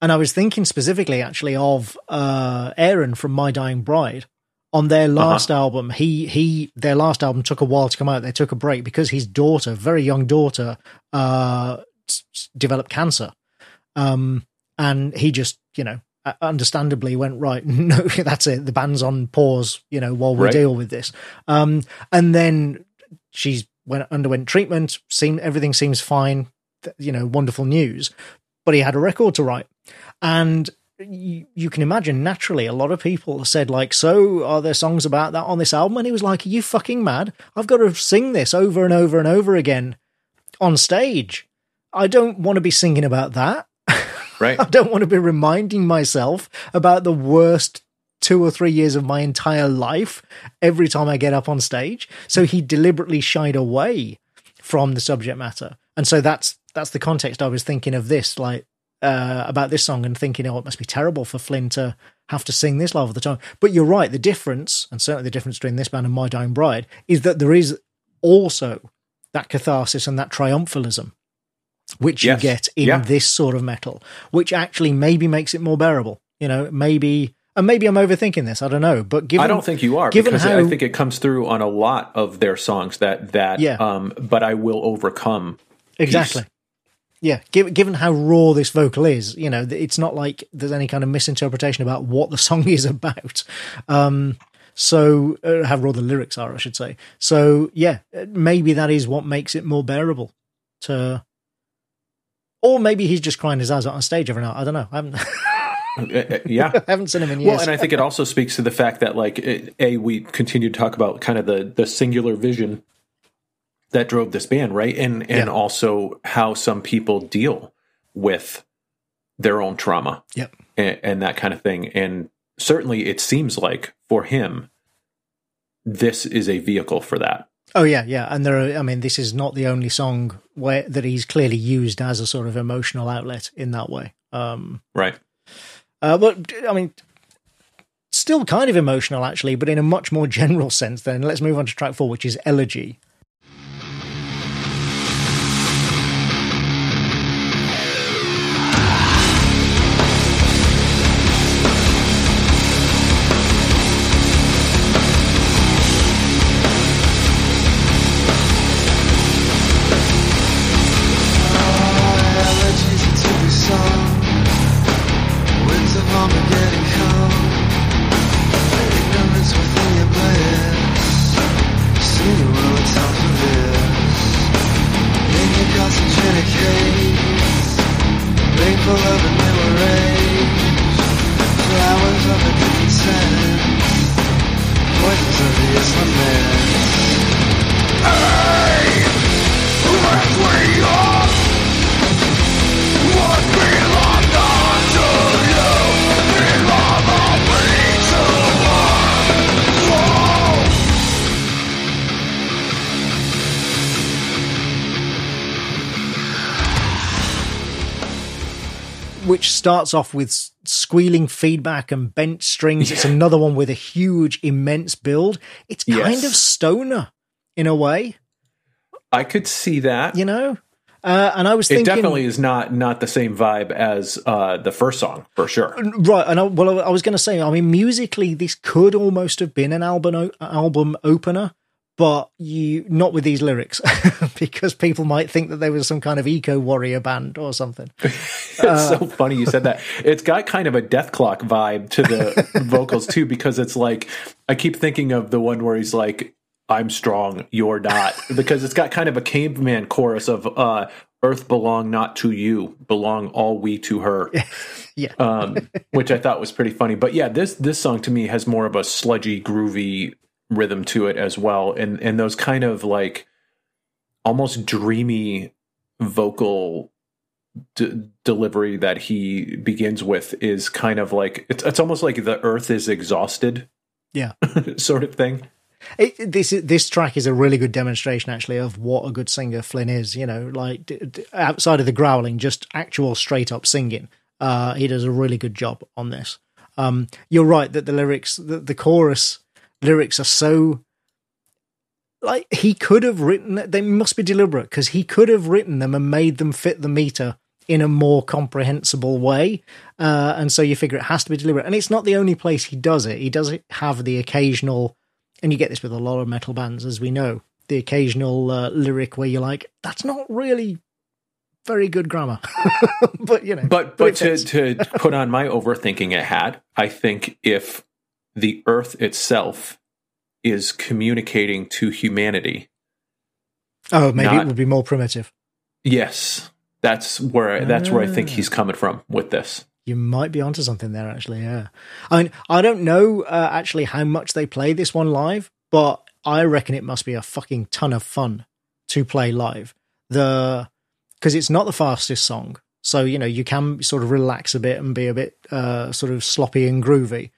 and I was thinking specifically, actually, of uh, Aaron from My Dying Bride. On their last uh-huh. album, he he their last album took a while to come out. They took a break because his daughter, very young daughter, uh, developed cancer. Um, and he just, you know, understandably went right [laughs] no that's it the band's on pause you know while we right. deal with this um and then she's went underwent treatment seemed everything seems fine you know wonderful news but he had a record to write and you, you can imagine naturally a lot of people said like so are there songs about that on this album and he was like are you fucking mad i've got to sing this over and over and over again on stage i don't want to be singing about that Right. [laughs] I don't want to be reminding myself about the worst two or three years of my entire life every time I get up on stage. So he deliberately shied away from the subject matter. And so that's that's the context I was thinking of this, like uh, about this song and thinking, oh, it must be terrible for Flynn to have to sing this live all the time. But you're right, the difference, and certainly the difference between this band and My Dying Bride, is that there is also that catharsis and that triumphalism which yes. you get in yeah. this sort of metal, which actually maybe makes it more bearable. You know, maybe and maybe I'm overthinking this. I don't know, but given I don't think you are given because how, I think it comes through on a lot of their songs that that yeah. um but I will overcome exactly. Piece. Yeah, given how raw this vocal is, you know, it's not like there's any kind of misinterpretation about what the [laughs] song is about. Um, so uh, how raw the lyrics are, I should say. So yeah, maybe that is what makes it more bearable to or maybe he's just crying his eyes out on stage every night. I don't know. I haven't. [laughs] Uh, uh, yeah, [laughs] I haven't seen him in years. Well, and I think it also speaks to the fact that, like, a we continue to talk about kind of the the singular vision that drove this band, right? And and yeah. also how some people deal with their own trauma, yep, and, and that kind of thing. And certainly, it seems like for him, this is a vehicle for that. Oh yeah, yeah, and there are. I mean, this is not the only song where that he's clearly used as a sort of emotional outlet in that way. Um, right. Uh, but I mean, still kind of emotional actually, but in a much more general sense. Then let's move on to track four, which is elegy. Starts off with squealing feedback and bent strings. Yeah. It's another one with a huge, immense build. It's kind yes. of stoner in a way. I could see that. You know? Uh, and I was thinking, it definitely is not not the same vibe as uh, the first song for sure. Right, and I, well, I was going to say, I mean, musically, this could almost have been an album album opener, but you not with these lyrics [laughs] because people might think that there was some kind of eco warrior band or something. [laughs] it's uh, so funny you said that. It's got kind of a Dethklok vibe to the [laughs] vocals too because it's like I keep thinking of the one where he's like I'm strong, you're not because it's got kind of a caveman chorus of uh earth belong not to you, belong all we to her. yeah. um which I thought was pretty funny. But yeah, this this song to me has more of a sludgy groovy rhythm to it as well and and those kind of like almost dreamy vocal d- delivery that he begins with is kind of like it's it's almost like the earth is exhausted Yeah. [laughs] sort of thing It, this this track is a really good demonstration, actually, of what a good singer Flynn is. You know, like d- d- outside of the growling, just actual straight up singing. Uh, he does a really good job on this. Um, you're right that the lyrics, the, the chorus lyrics, are so like he could have written. They must be deliberate because he could have written them and made them fit the meter in a more comprehensible way. Uh, and so you figure it has to be deliberate. And it's not the only place he does it. He does it have the occasional and you get this with a lot of metal bands, as we know, the occasional uh, lyric where you're like, that's not really very good grammar. [laughs] but, you know. but but it to, to put on my overthinking it hat i think if the earth itself is communicating to humanity oh, maybe not- it would be more primitive. yes that's where that's where i think Ah. he's coming from with this You might be onto something there, actually. Yeah. I mean, I don't know uh, actually how much they play this one live, but I reckon it must be a fucking ton of fun to play live. The because it's not the fastest song, so you know you can sort of relax a bit and be a bit uh, sort of sloppy and groovy,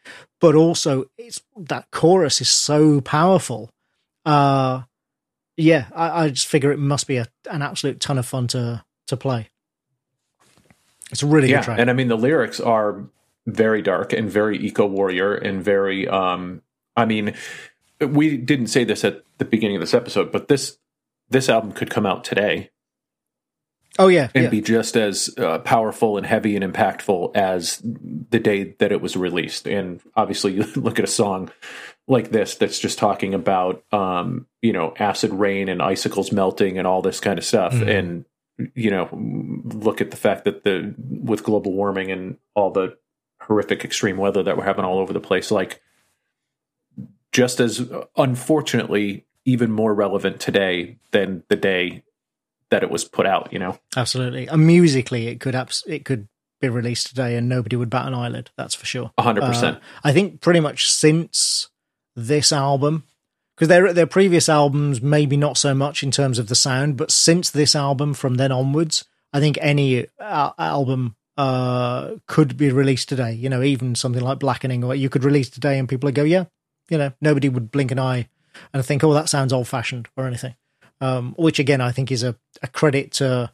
but also it's that chorus is so powerful. Uh, yeah, I, I just figure it must be a, an absolute ton of fun to to play. It's a really yeah good track. and i mean the lyrics are very dark and very eco warrior and very um i mean we didn't say this at the beginning of this episode but this this album could come out today oh yeah, and yeah. be just as uh, powerful and heavy and impactful as the day that it was released. And obviously, [laughs] you look at a song like this that's just talking about, um, you know, acid rain and icicles melting and all this kind of stuff. Mhm. And you know, look at the fact that the with global warming and all the horrific extreme weather that we're having all over the place, like just as unfortunately even more relevant today than the day that it was put out. You know. Absolutely. And musically, it could abs- it could be released today, and nobody would bat an eyelid. That's for sure. Hundred Uh, percent. I think pretty much since this album, because their their previous albums maybe not so much in terms of the sound, but since this album, from then onwards, I think any uh, album uh, could be released today. You know, even something like Blackening, or you could release today, and people would go, "Yeah," you know, nobody would blink an eye and think, "Oh, that sounds old fashioned" or anything. Um, which again, I think is a, a credit to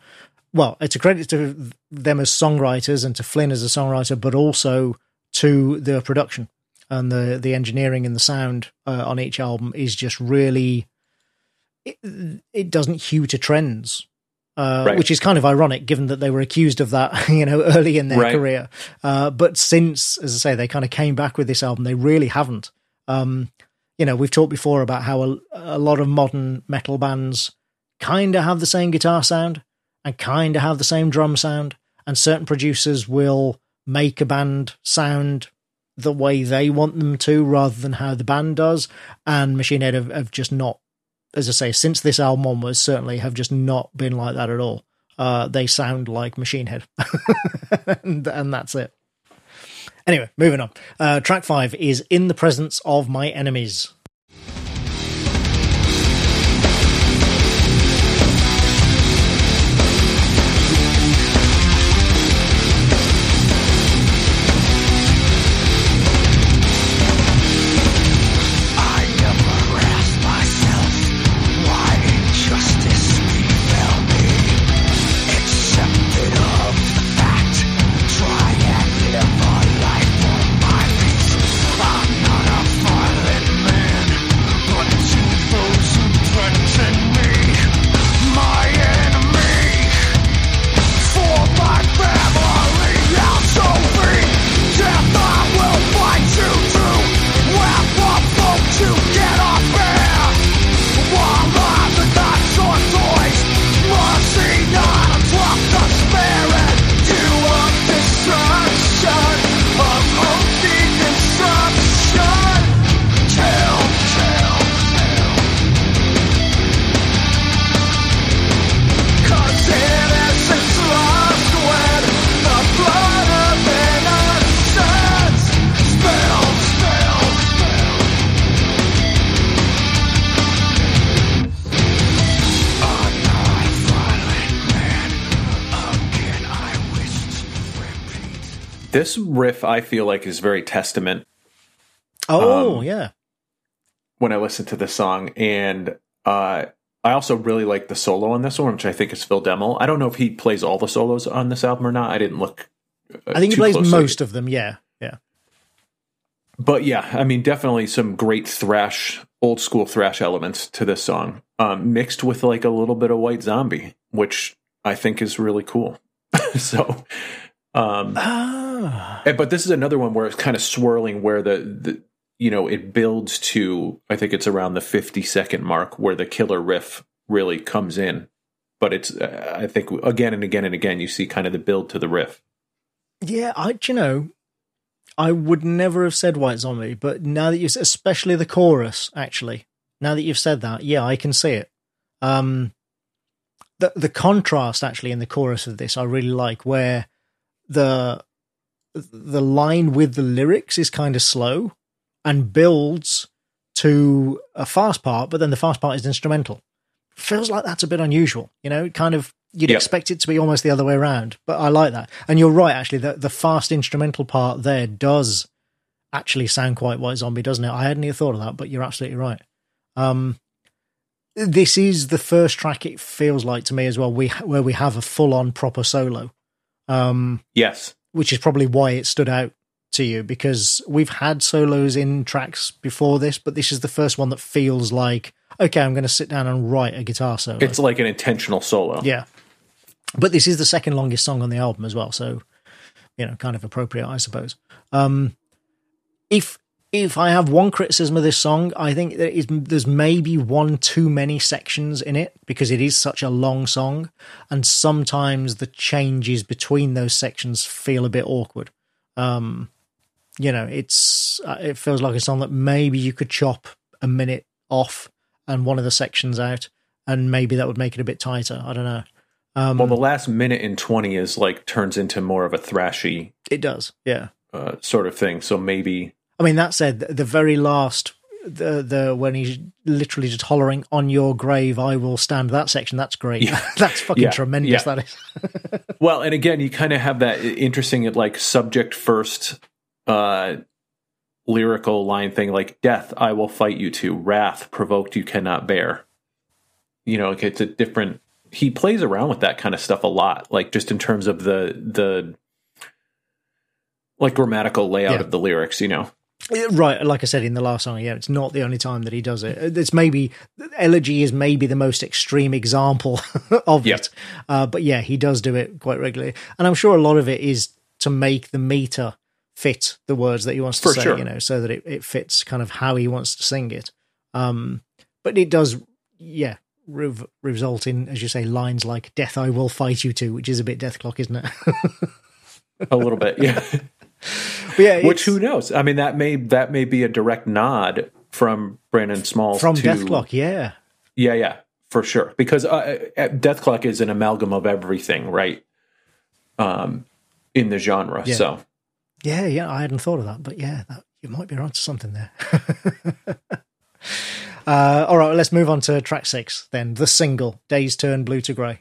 well, it's a credit to them as songwriters and to Flynn as a songwriter, but also to the production and the the engineering and the sound uh, on each album is just really it, it doesn't hew to trends. Uh, Right. Which is kind of ironic, given that they were accused of that, [laughs] you know, early in their Right. career. Uh, but since, as I say, they kind of came back with this album, they really haven't. Um, you know, we've talked before about how a, a lot of modern metal bands kind of have the same guitar sound and kind of have the same drum sound, and certain producers will make a band sound the way they want them to rather than how the band does. And Machine Head have, have just not, as I say, since this album onwards, certainly have just not been like that at all. Uh, they sound like Machine Head, [laughs] and, and that's it. Anyway, moving on. Uh, track five is In the Presence of My Enemies. This riff, I feel like, is very testament Oh Um, yeah, when I listen to this song, and uh, I also really like the solo on this one, which I think is Phil Demmel. I don't know if he plays all the solos on this album or not. I didn't look. uh, I think he plays closely. most of them. Yeah, yeah, but yeah, I mean, definitely some great thrash, old school thrash elements to this song, um, mixed with like a little bit of White Zombie, which I think is really cool. [laughs] so, um, ah, eh, but this is another one where it's kind of swirling, where the, the you know it builds to I think it's around the fifty second mark where the killer riff really comes in. But it's uh, I think again and again and again you see kind of the build to the riff. yeah. I, you know, I would never have said White Zombie, but now that you, especially the chorus, actually, now that you've said that, yeah, I can see it. Um, the the contrast actually in the chorus of this, I really like, where the the line with the lyrics is kind of slow and builds to a fast part, but then the fast part is instrumental. Feels like that's a bit unusual, you know. Kind of you'd Yep. expect it to be almost the other way around, but I like that. And you're right, actually. The the fast instrumental part there does actually sound quite White Zombie, doesn't it? I hadn't even thought of that, but you're absolutely right. Um, this is the first track. It feels like to me as well. We where we have a full on proper solo. Um, Yes, which is probably why it stood out to you because we've had solos in tracks before this, but this is the first one that feels like okay, I'm going to sit down and write a guitar solo. it's like an intentional solo. yeah, but this is the second longest song on the album as well, so you know, kind of appropriate, I suppose. Um, if if I have one criticism of this song, I think there is there's maybe one too many sections in it because it is such a long song, and sometimes the changes between those sections feel a bit awkward. Um, you know, it's uh, it feels like a song that maybe you could chop a minute off and one of the sections out, and maybe that would make it a bit tighter. I don't know. Um, Well, the last minute and 20 is like turns into more of a thrashy it does, yeah. uh, sort of thing. So maybe, I mean, that said, the very last, the the when he's literally just hollering "on your grave, I will stand." That section, that's great. Yeah. [laughs] that's fucking Yeah, tremendous. yeah. That is. [laughs] well, and again, you kind of have that interesting, like, subject first uh, lyrical line thing like, Death, I will fight you to, wrath, provoked you cannot bear. You know, it's a different. He plays around with that kind of stuff a lot, like, just in terms of the, the, like grammatical layout of the lyrics, you know. Right, like I said in the last song, yeah, it's not the only time that he does it. It's maybe elegy is maybe the most extreme example [laughs] of Yeah. it, uh, but yeah, he does do it quite regularly, and I'm sure a lot of it is to make the meter fit the words that he wants to For say, sure. you know, so that it, it fits kind of how he wants to sing it. Um, but it does, yeah, rev- result in, as you say, lines like "Death I will fight you to," which is a bit Dethklok, isn't it? [laughs] A little bit, yeah. But yeah, Which who knows? I mean, that may that may be a direct nod from Brendon Smalls from to, Dethklok, yeah. Yeah, yeah, for sure. Because uh, uh, Dethklok is an amalgam of everything, right? Um, in the genre. Yeah. So Yeah, yeah, I hadn't thought of that, but yeah, that, you might be onto something there. [laughs] uh, all right, let's move on to track six then. The single, Days Turn Blue to Grey.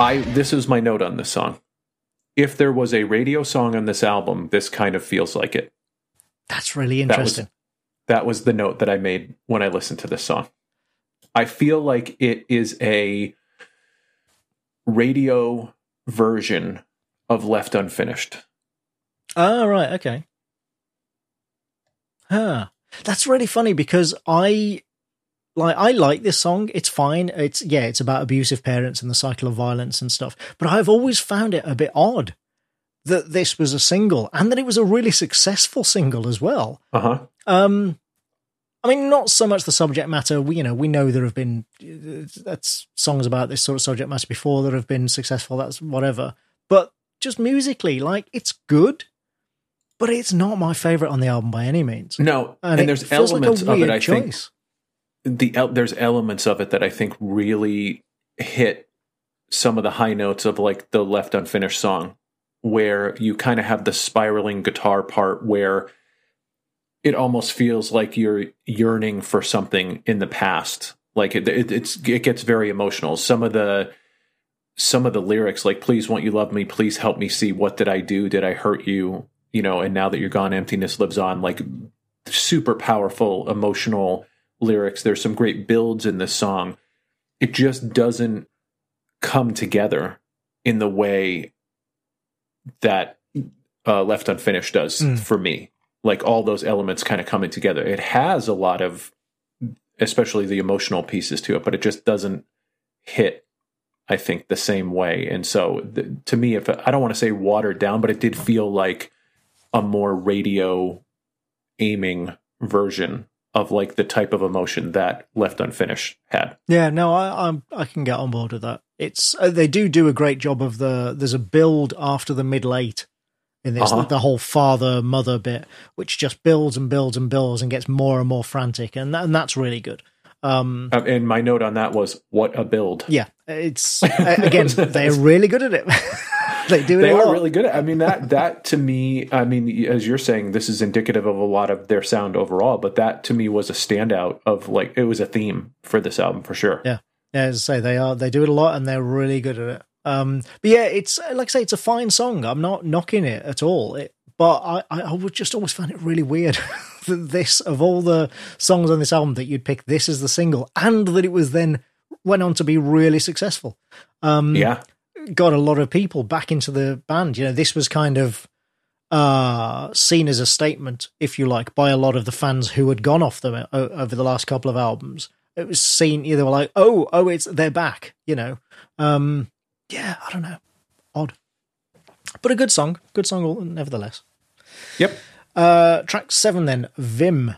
I this is my note on this song. If there was a radio song on this album, this kind of feels like it. That's really That was- interesting. That was the note that I made when I listened to this song. I feel like it is a radio version of Left Unfinished. Oh, right. Okay. Huh. That's really funny because I like I like this song. It's fine. It's yeah, it's about abusive parents and the cycle of violence and stuff. But I've always found it a bit odd that this was a single and that it was a really successful single as well. Uh-huh. Um I mean, not so much the subject matter. We, you know, we know there have been that's songs about this sort of subject matter before that have been successful. That's whatever. But just musically, like it's good, but it's not my favorite on the album by any means. No, And and, there's feels like elements of it. I think choice. The there's elements of it that I think really hit some of the high notes of like the left unfinished song, where you kind of have the spiraling guitar part where it almost feels like you're yearning for something in the past. Like it, it, it's it gets very emotional. Some of the some of the lyrics, like "Please, won't you love me? Please help me see what did I do? Did I hurt you? You know, and now that you're gone, emptiness lives on." Like super powerful, emotional lyrics. There's some great builds in this song. It just doesn't come together in the way that uh, Left Unfinished does Mm. for me. Like all those elements kind of coming together. It has a lot of, especially the emotional pieces to it, but it just doesn't hit. I think the same way, and so th- to me, if I don't want to say watered down, but it did feel like a more radio aiming version of like the type of emotion that Left Unfinished had. Yeah, no, I I'm, I can get on board with that. It's uh, they do do a great job of the. There's a build after the middle eight in this, Uh-huh. the, the whole father mother bit, which just builds and builds and builds and gets more and more frantic, and that, and that's really good. Um, Uh, and my note on that was, "What a build!" yeah, it's [laughs] again they're [laughs] really good at it. [laughs] they do it. They a are lot. really good. At, I mean that that to me, I mean, as you're saying, this is indicative of a lot of their sound overall. But that to me was a standout of like it was a theme for this album for sure. Yeah. Yeah, as I say, they are they do it a lot and they're really good at it. Um, but yeah, it's like I say, it's a fine song. I'm not knocking it at all. It, but I, I, I would just always find it really weird [laughs] that this of all the songs on this album that you'd pick this as the single, and that it was then went on to be really successful. Um, Yeah, got a lot of people back into the band. You know, this was kind of uh, seen as a statement, if you like, by a lot of the fans who had gone off them o- over the last couple of albums. It was seen, they were like, oh, oh, it's they're back. You know, um, yeah, I don't know, odd, but a good song, good song, all- nevertheless. yep. Uh, track seven, then Vim.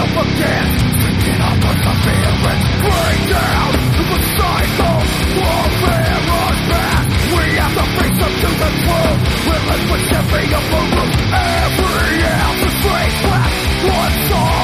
Unconstructed of a gas, speaking of perseverance. Break down the cycle, warfare on past. We have to face up to the truth. Relinquish every upper room, every ounce of straight flat. One solid,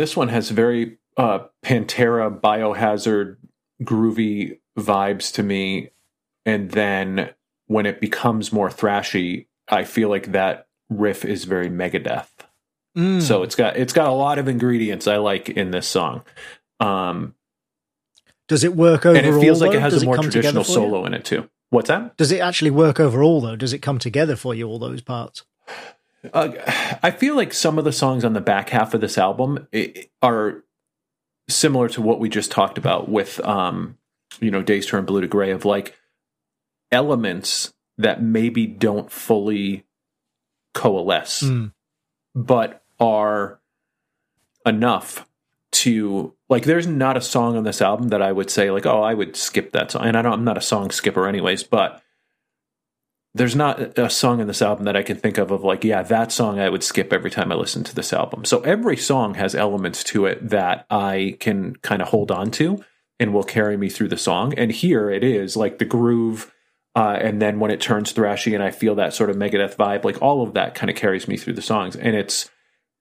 this one has very uh, Pantera biohazard groovy vibes to me, and then when it becomes more thrashy, I feel like that riff is very Megadeth. Mm. So it's got it's got a lot of ingredients I like in this song, um, does it work overall? and it feels like though? it has Does a more traditional you? solo in it too. What's that? Does it actually work overall though? Does it come together for you all those parts? Uh, I feel like some of the songs on the back half of this album are similar to what we just talked about with, um, you know, Days Turn Blue to Gray of like elements that maybe don't fully coalesce, Mm. but are enough to like. There's not a song on this album that I would say like, oh, I would skip that song, and I don't. I'm not a song skipper, anyways, but there's not a song in this album that I can think of of like, yeah, that song I would skip every time I listen to this album. So every song has elements to it that I can kind of hold on to. and will carry me through the song. And here it is like the groove. Uh, and then when it turns thrashy and I feel that sort of Megadeth vibe, like all of that kind of carries me through the songs. And it's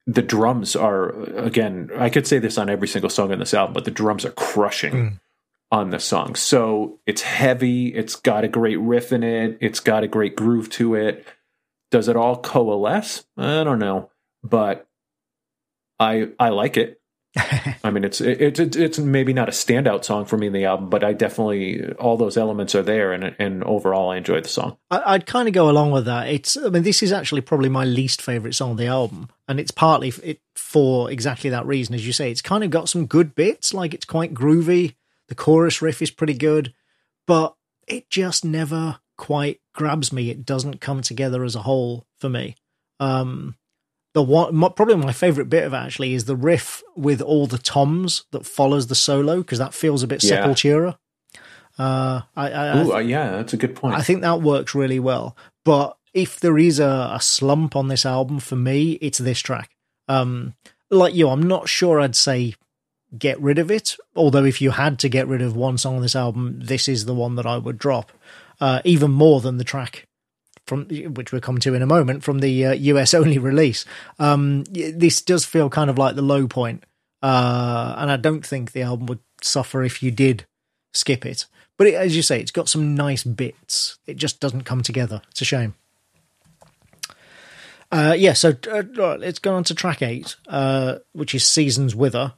the drums are again, I could say this on every single song in this album, but the drums are crushing Mm. On the song. So it's heavy, it's got a great riff in it, it's got a great groove to it. Does it all coalesce? I don't know, but I I like it. [laughs] I mean, it's it's it's it's maybe not a standout song for me in the album, but I definitely all those elements are there, and and overall I enjoyed the song. I, I'd kind of go along with that. It's, I mean, this is actually probably my least favorite song on the album, and it's partly f- it for exactly that reason, as you say. It's kind of got some good bits, like it's quite groovy. The chorus riff is pretty good, but it just never quite grabs me. It doesn't come together as a whole for me. Um, the one my, probably my favorite bit of it actually is the riff with all the toms that follows the solo because that feels a bit Yeah. Sepultura. Uh, I, I, I Ooh, uh, yeah, that's a good point. I think that works really well. But if there is a, a slump on this album for me, it's this track. Um, like you, I'm not sure I'd say get rid of it. Although if you had to get rid of one song on this album, this is the one that I would drop, uh, even more than the track from which we'll come to in a moment from the uh, US [laughs] only release. Um, this does feel kind of like the low point, uh, and I don't think the album would suffer if you did skip it. But it, as you say, it's got some nice bits. It just doesn't come together. It's a shame. Uh, yeah, so uh, right, let's go on to track eight, uh, which is Seasons Wither.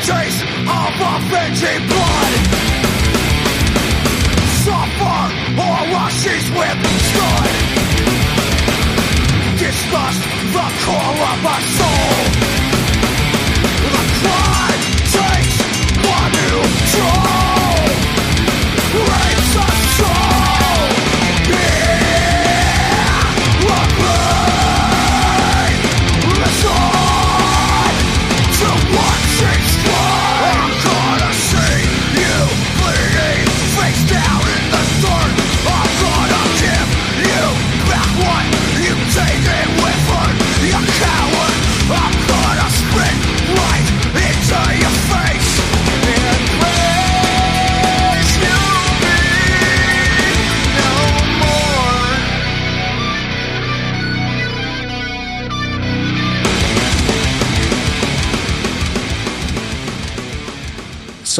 Taste of avenging blood Suffer or rushes with Disgust the core of our soul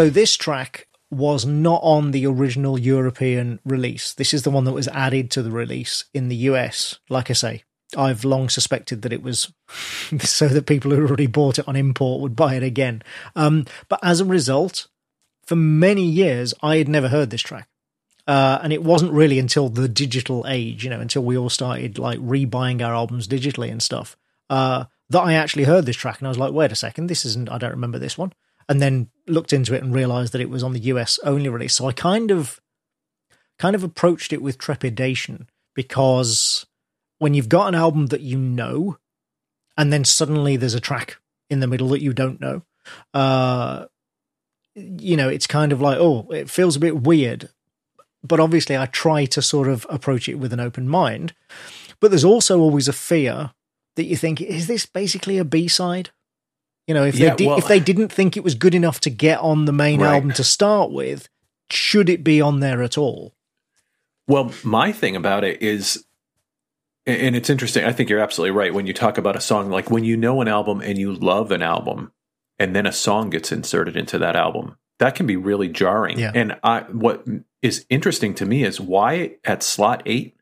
So this track was not on the original European release. This is the one that was added to the release in the US. Like I say, I've long suspected that it was [laughs] so that people who already bought it on import would buy it again. Um, but as a result, for many years, I had never heard this track. Uh, and it wasn't really until the digital age, you know, until we all started like rebuying our albums digitally and stuff, uh, that I actually heard this track. And I was like, wait a second, this isn't, I don't remember this one. And then looked into it and realized that it was on the US only release. So I kind of, kind of approached it with trepidation because when you've got an album that you know, and then suddenly there's a track in the middle that you don't know, uh, you know, it's kind of like, oh, it feels a bit weird. But obviously, I try to sort of approach it with an open mind. But there's also always a fear that you think, is this basically a B side? You know, if Yeah, they did, well- if they didn't think it was good enough to get on the main Right. album to start with, should it be on there at all? Well, my thing about it is, and it's interesting. I think you're absolutely right when you talk about a song. Like when you know an album and you love an album, and then a song gets inserted into that album, that can be really jarring. Yeah. And I, what is interesting to me is why at slot eight.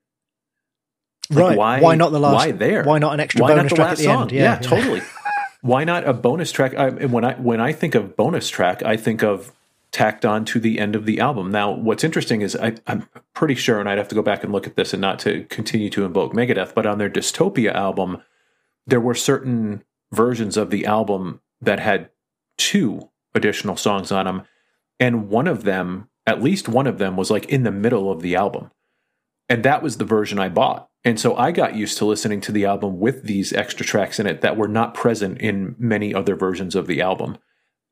Like, right? Why? Why not the last? Why there? Why not an extra why bonus track at the song? end? Yeah, totally. [laughs] why not a bonus track? I, when I when I think of bonus track, I think of tacked on to the end of the album. Now, what's interesting is I, I'm pretty sure, and I'd have to go back and look at this, and not to continue to invoke Megadeth, but on their Dystopia album, there were certain versions of the album that had two additional songs on them, and one of them, at least one of them, was like in the middle of the album and that was the version I bought. And so I got used to listening to the album with these extra tracks in it that were not present in many other versions of the album.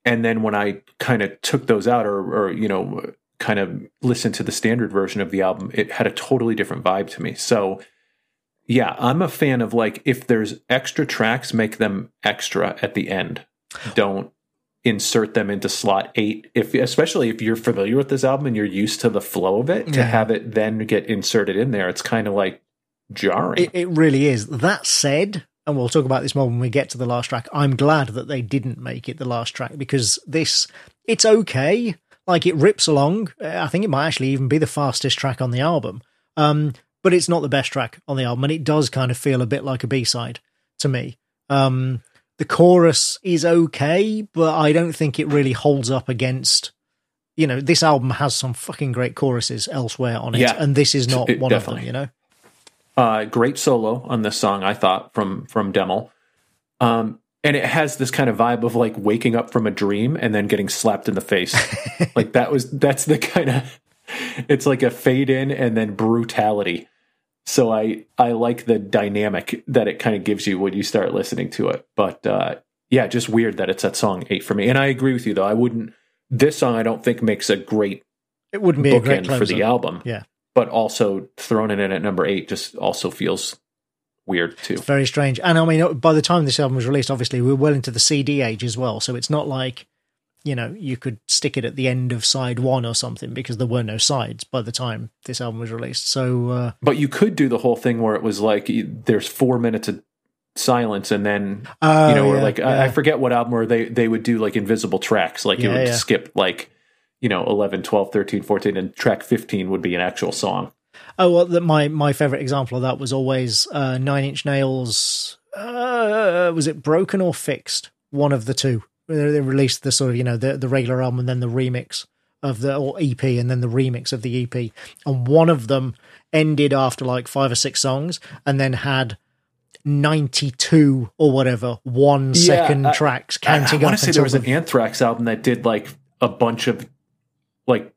And then when I kind of took those out or, or, you know, kind of listened to the standard version of the album, it had a totally different vibe to me. So, yeah, I'm a fan of like if there's extra tracks, make them extra at the end. Don't insert them into slot eight. If especially if you're familiar with this album and you're used to the flow of it, to have it then get inserted in there, it's kind of like jarring. It, it really is. That said, and we'll talk about this more when we get to the last track. I'm glad that they didn't make it the last track because this, it's okay. Like it rips along. Uh, I think it might actually even be the fastest track on the album. Um, but it's not the best track on the album, and it does kind of feel a bit like a B side to me. Um, the chorus is okay, but I don't think it really holds up against. You know, this album has some fucking great choruses elsewhere on it, Yeah. and this is not one definitely. of them. You know, uh, great solo on this song, I thought from from Demmel. Um, and it has this kind of vibe of like waking up from a dream and then getting slapped in the face. [laughs] like that was that's the kind of it's like a fade in and then brutality. So I I like the dynamic that it kind of gives you when you start listening to it. But uh, yeah, just weird that it's that song eight for me. And I agree with you though. I wouldn't. This song I don't think makes a great it wouldn't be a great bookend for the album. Yeah. But also throwing it in at number eight just also feels weird too. It's very strange. And I mean, by the time this album was released, obviously we were well into the CD age as well. So it's not like, you know, you could stick it at the end of side one or something because there were no sides by the time this album was released. So, uh, But you could do the whole thing where it was like there's four minutes of silence and then oh, you know, or yeah, like I, I forget what album where they they would do like invisible tracks, like Yeah, would yeah. skip like you know 11 12 13 14 and track 15 would be an actual song Oh, well, the, my my favorite example of that was always uh, Nine Inch Nails. Uh, was it Broken or Fixed? One of the two. They they released the sort of you know the the regular album and then the remix of the or EP and then the remix of the EP, and one of them ended after like five or six songs and then had. 92 or whatever one Yeah, second I- tracks I, counting want to say there was an anthrax album that did like a bunch of like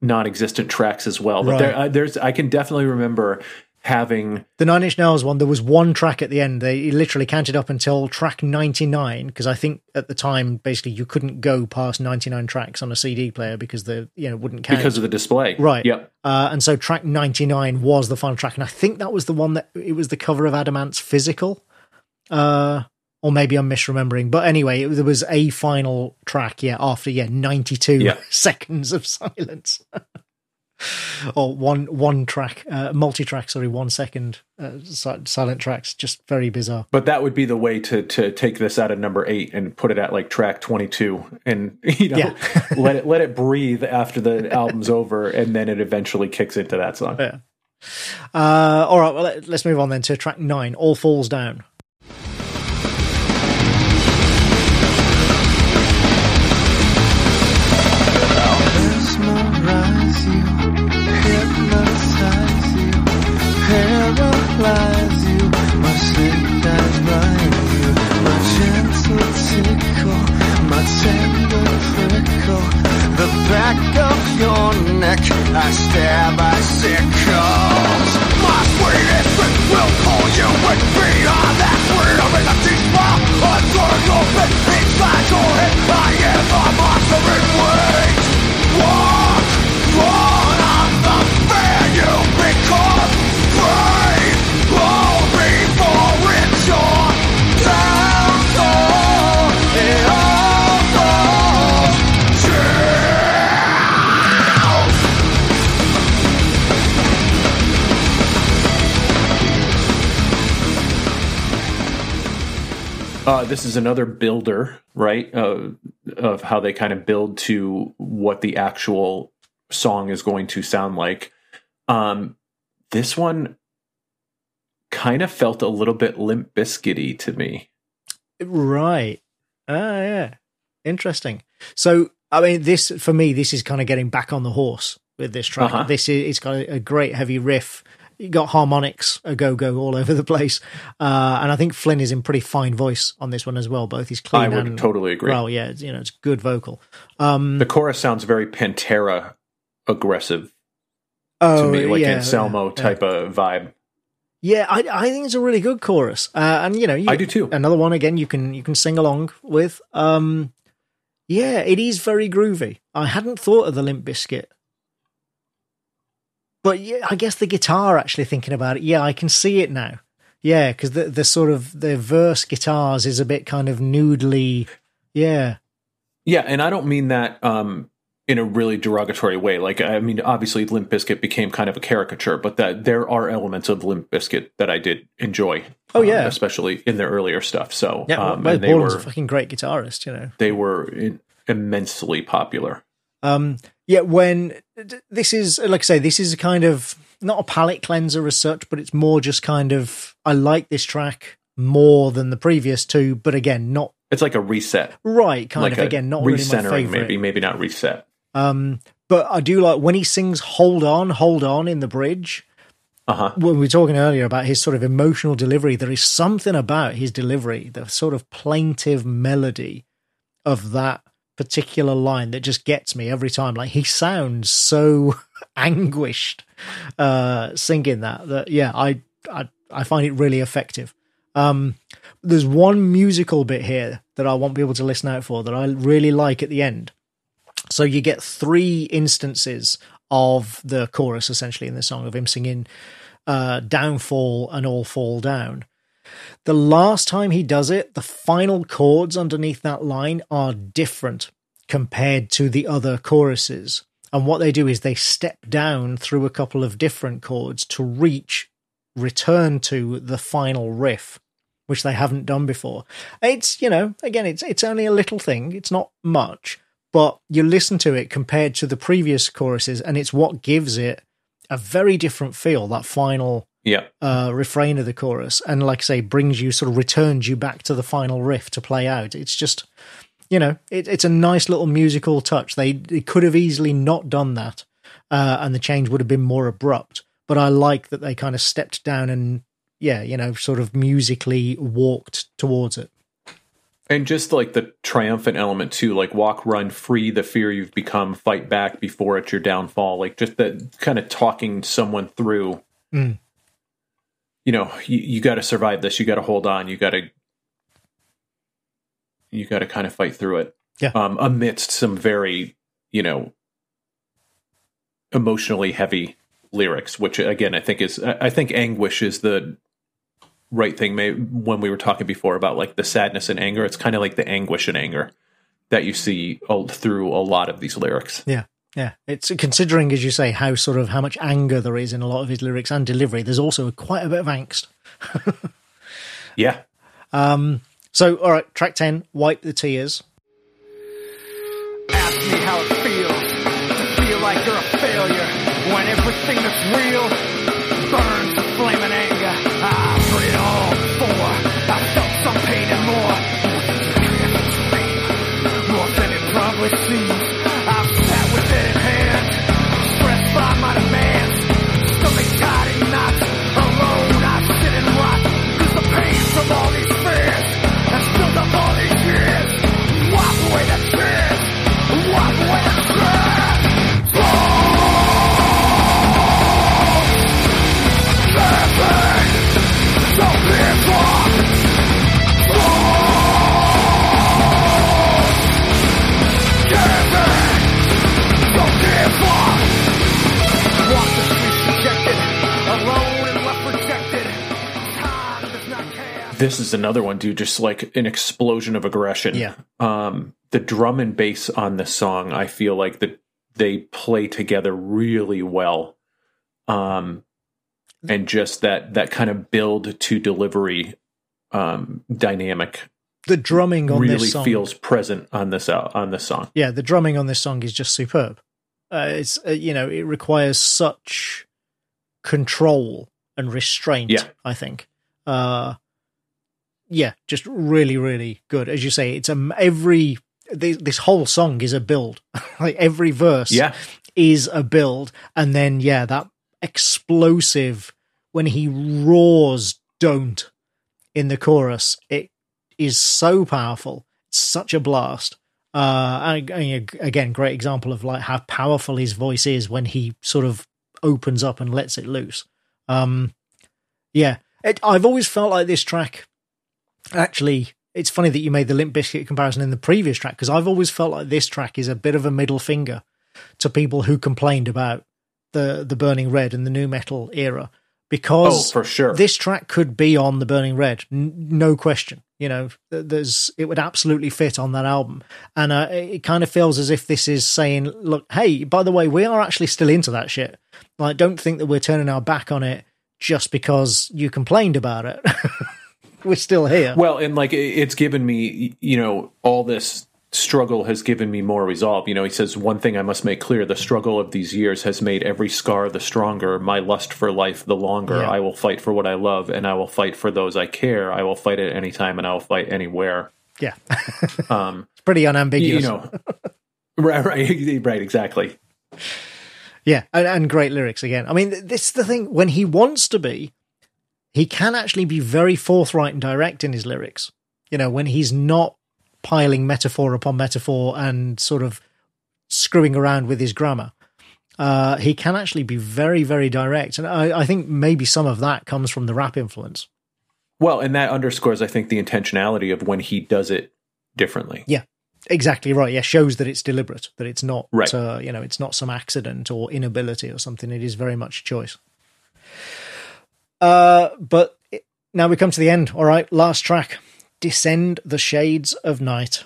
non-existent tracks as well but Right. there uh, there's i can definitely remember having The Nine Inch Nails one, there was one track at the end. They literally counted up until track 99 because I think at the time, basically, you couldn't go past 99 tracks on a CD player because the you know wouldn't count. because of the display Right. yep uh, and so track 99 was the final track, and I think that was the one that it was the cover of Adam Ant's Physical, uh, or maybe I'm misremembering. But anyway, it, there was a final track, yeah, after yeah 92 Yeah. [laughs] seconds of silence. [laughs] or one one track, uh, multi track, sorry, one second uh, silent tracks, just very bizarre. But that would be the way to to take this out of number eight and put it at like track twenty two, and [laughs] you know Yeah. let it let it breathe after the album's over, and then it eventually kicks into that song. Yeah. Uh, all right, well, let, let's move on then to track nine, All Falls Down. Paralyze you, my blind you, my gentle tickle, my tender prickle, the back of your neck, I stab icicles. My sweetest friend will call you open inside your head, I am a monster in wait. Uh, this is another builder, right? Uh, of how they kind of build to what the actual song is going to sound like. Um, this one kind of felt a little bit limp biscuity to me. Right. Ah, yeah. Interesting. So, I mean, this for me, this is kind of getting back on the horse with this track. Uh-huh. This is it's got a, a great heavy riff. You got harmonics a go go all over the place, uh, and I think Flynn is in pretty fine voice on this one as well. Both he's clean I would and totally agree. well, yeah, it's, you know, it's good vocal. Um, The chorus sounds very Pantera aggressive to oh, me, like yeah, Anselmo yeah. type of vibe. Yeah, I, I think it's a really good chorus, uh, and you know, you, I do too. Another one again you can you can sing along with. Um, yeah, it is very groovy. I hadn't thought of the Limp Bizkit but yeah, I guess the guitar. Actually, thinking about it, yeah, I can see it now. Yeah, because the the sort of the verse guitars is a bit kind of noodly. Yeah, Yeah, and I don't mean that um, in a really derogatory way. Like, I mean, obviously, Limp Bizkit became kind of a caricature, but that there are elements of Limp Bizkit that I did enjoy. Oh, um, yeah. especially in their earlier stuff. So, yeah. um, and they were a fucking great guitarist, you know. they were in, immensely popular. Um, yeah, when this is like I say, this is a kind of not a palette cleanser as such, but it's more just kind of I like this track more than the previous two, but again, not It's like a reset, right. Kind like of again, not really my favorite. maybe, maybe not reset. Um, but I do like when he sings "Hold On, Hold On" in the bridge. Uh huh. When we were talking earlier about his sort of emotional delivery, there is something about his delivery, the sort of plaintive melody of that particular line that just gets me every time. Like he sounds so [laughs] anguished uh, singing that. That yeah, I I I find it really effective. Um, there's one musical bit here that I want people to listen out for that I really like at the end. So you get three instances of the chorus essentially in the song of him singing uh, downfall and all fall down. The last time he does it, the final chords underneath that line are different compared to the other choruses. And what they do is they step down through a couple of different chords to reach, return to the final riff, which they haven't done before. It's, you know, again, it's it's only a little thing. It's not much, but you listen to it compared to the previous choruses, and it's what gives it a very different feel. That final Yeah. uh, refrain of the chorus, and like I say, brings you sort of returns you back to the final riff to play out. It's just, you know, it, it's a nice little musical touch. They, they could have easily not done that, uh, and the change would have been more abrupt. But I like that they kind of stepped down and, yeah, you know, sort of musically walked towards it. And just like the triumphant element too, like walk, run, free the fear you've become, fight back before it's your downfall. Like just that kind of talking someone through. Mm. You know, you, you got to survive this. You got to hold on. You got to, you got to kind of fight through it. Yeah. Um, amidst some very, you know, emotionally heavy lyrics, which again I think is I think anguish is the right thing. May when we were talking before about like the sadness and anger, it's kind of like the anguish and anger that you see all, through a lot of these lyrics. Yeah. Yeah, it's considering, as you say, how sort of how much anger there is in a lot of his lyrics and delivery. There's also quite a bit of angst. [laughs] Yeah, Um, so, all right, track ten, "Wipe the Tears." Ask me how it feels to feel like you're a failure when everything that's real burns with flaming anger. I've heard it all before. I felt some pain and more. More than it probably seems. This is another one, dude. Just like an explosion of aggression. Yeah. Um, the drum and bass on this song, I feel like that they play together really well. Um, and just that that kind of build to delivery um dynamic The drumming on really this song, feels present on this out on this song. yeah, the drumming on this song is just superb. Uh, it's uh, you know it requires such control and restraint. Yeah. I think. Uh, yeah, just really, really good. As you say, it's um every this, this whole song is a build. [laughs] like every verse, Yeah. is a build, and then yeah, that explosive when he roars "Don't" in the chorus, it is so powerful. It's such a blast. Uh, and, and again, great example of like how powerful his voice is when he sort of opens up and lets it loose. Um, yeah, it, I've always felt like this track. Actually, it's funny that you made the Limp Bizkit comparison in the previous track because I've always felt like this track is a bit of a middle finger to people who complained about the the Burning Red and the nu metal era Oh, because for sure. this track could be on the Burning Red, n- no question. You know, there's it would absolutely fit on that album, and uh, it it kind of feels as if this is saying, "Look, hey, by the way, we are actually still into that shit. Like, don't think that we're turning our back on it just because you complained about it. [laughs] we're still here." Well, and like it's given me, you know, all this struggle has given me more resolve. You know, he says, One thing I must make clear the struggle of these years has made every scar the stronger, my lust for life the longer. Yeah. I will fight for what I love, and I will fight for those I care. I will fight at any time, and I will fight anywhere. yeah, [laughs] Um, it's pretty unambiguous. you know, [laughs] right, right, [laughs] right, exactly. Yeah, and, and great lyrics again. I mean, this is the thing. When he wants to be, he can actually be very forthright and direct in his lyrics. You know, when he's not piling metaphor upon metaphor and sort of screwing around with his grammar, uh, he can actually be very, very direct. And I, I think maybe some of that comes from the rap influence. Well, and that underscores, I think, the intentionality of when he does it differently. Yeah, exactly right. Yeah, shows that it's deliberate, that it's not, Right. uh, you know, it's not some accident or inability or something. It is very much choice. Uh, but it, now we come to the end. All right, last track, "Descend the Shades of Night."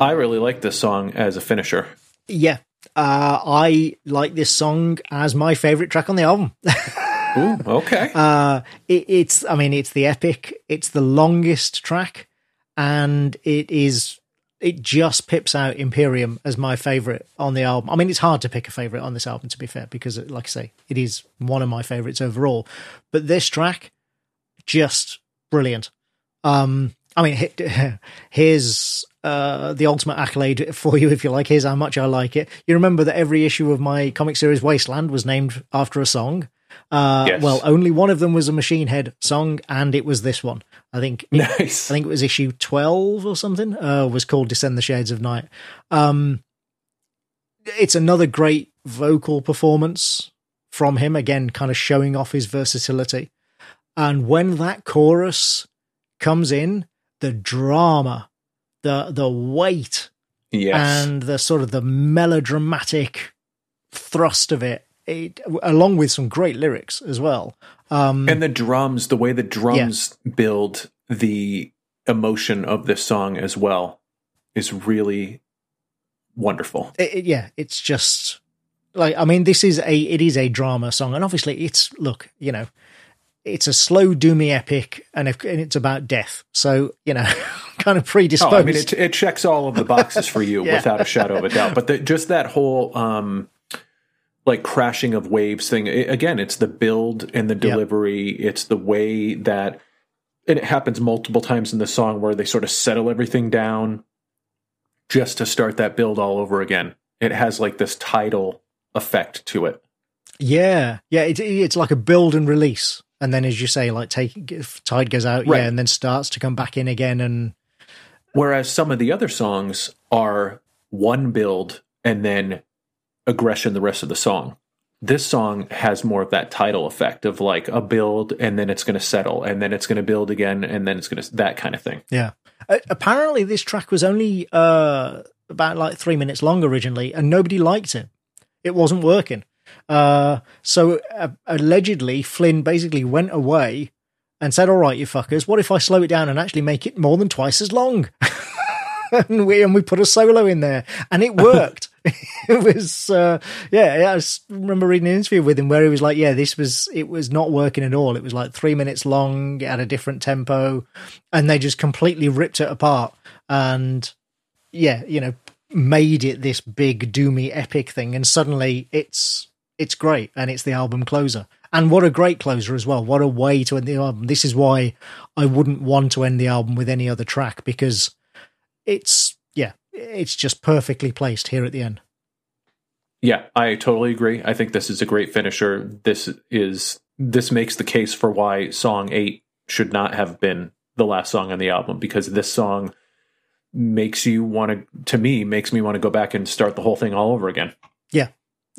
I really like this song as a finisher. Yeah, uh, I like this song as my favorite track on the album. [laughs] Ooh, okay. Uh, it, it's, I mean, it's the epic. It's the longest track, and it is. It just pips out Imperium as my favorite on the album. I mean, it's hard to pick a favorite on this album, to be fair, because, like I say, it is one of my favorites overall. But this track, just brilliant. Um, I mean, here's [laughs] uh, the ultimate accolade for you, if you like. Here's how much I like it. You remember that every issue of my comic series Wasteland was named after a song. Uh, Yes. Well, only one of them was a Machine Head song, and it was this one. I think. nice. I think it was issue twelve or something. Uh, was called "Descend the Shades of Night." Um, it's another great vocal performance from him. Again, kind of showing off his versatility. And when that chorus comes in, the drama, the the weight, yes. and the sort of the melodramatic thrust of it, it along with some great lyrics as well. Um, and the drums, the way the drums build the emotion of this song as well is really wonderful. it, it- yeah, it's just like I mean, this is a it is a drama song, and obviously it's look, you know, it's a slow doomy epic, and, if, and it's about death, so you know, [laughs] kind of predisposed. Oh, I mean, it, it checks all of the boxes for you [laughs] Yeah. without a shadow of a doubt. But the, just that whole um, like crashing of waves thing it- again, it's the build and the delivery. It's the way that, and it happens multiple times in the song where they sort of settle everything down just to start that build all over again. It has like this tidal effect to it. yeah, yeah, it, it's like a build and release, and then as you say, like take if tide goes out, Right. yeah, and then starts to come back in again, and Whereas some of the other songs are one build and then aggression the rest of the song. This song has more of that title effect of like a build and then it's going to settle and then it's going to build again and then it's going to that kind of thing. Yeah. Uh, apparently, this track was only uh, about like three minutes long originally, and nobody liked it. It wasn't working. Uh, so uh, allegedly, Flynn basically went away and said, "All right, you fuckers, what if I slow it down and actually make it more than twice as long?" [laughs] and we and we put a solo in there, and it worked. [laughs] it was uh, yeah. I remember reading an interview with him where he was like, "Yeah, this was it was not working at all. It was like three minutes long, at a different tempo, and they just completely ripped it apart." And yeah, you know, made it this big doomy epic thing, and suddenly it's it's great, and it's the album closer. And what a great closer as well! What a way to end the album. This is why I wouldn't want to end the album with any other track because it's yeah, it's just perfectly placed here at the end. Yeah, I totally agree. I think this is a great finisher. This is this makes the case for why song 8 should not have been the last song on the album because this song makes you want to to me makes me want to go back and start the whole thing all over again Yeah,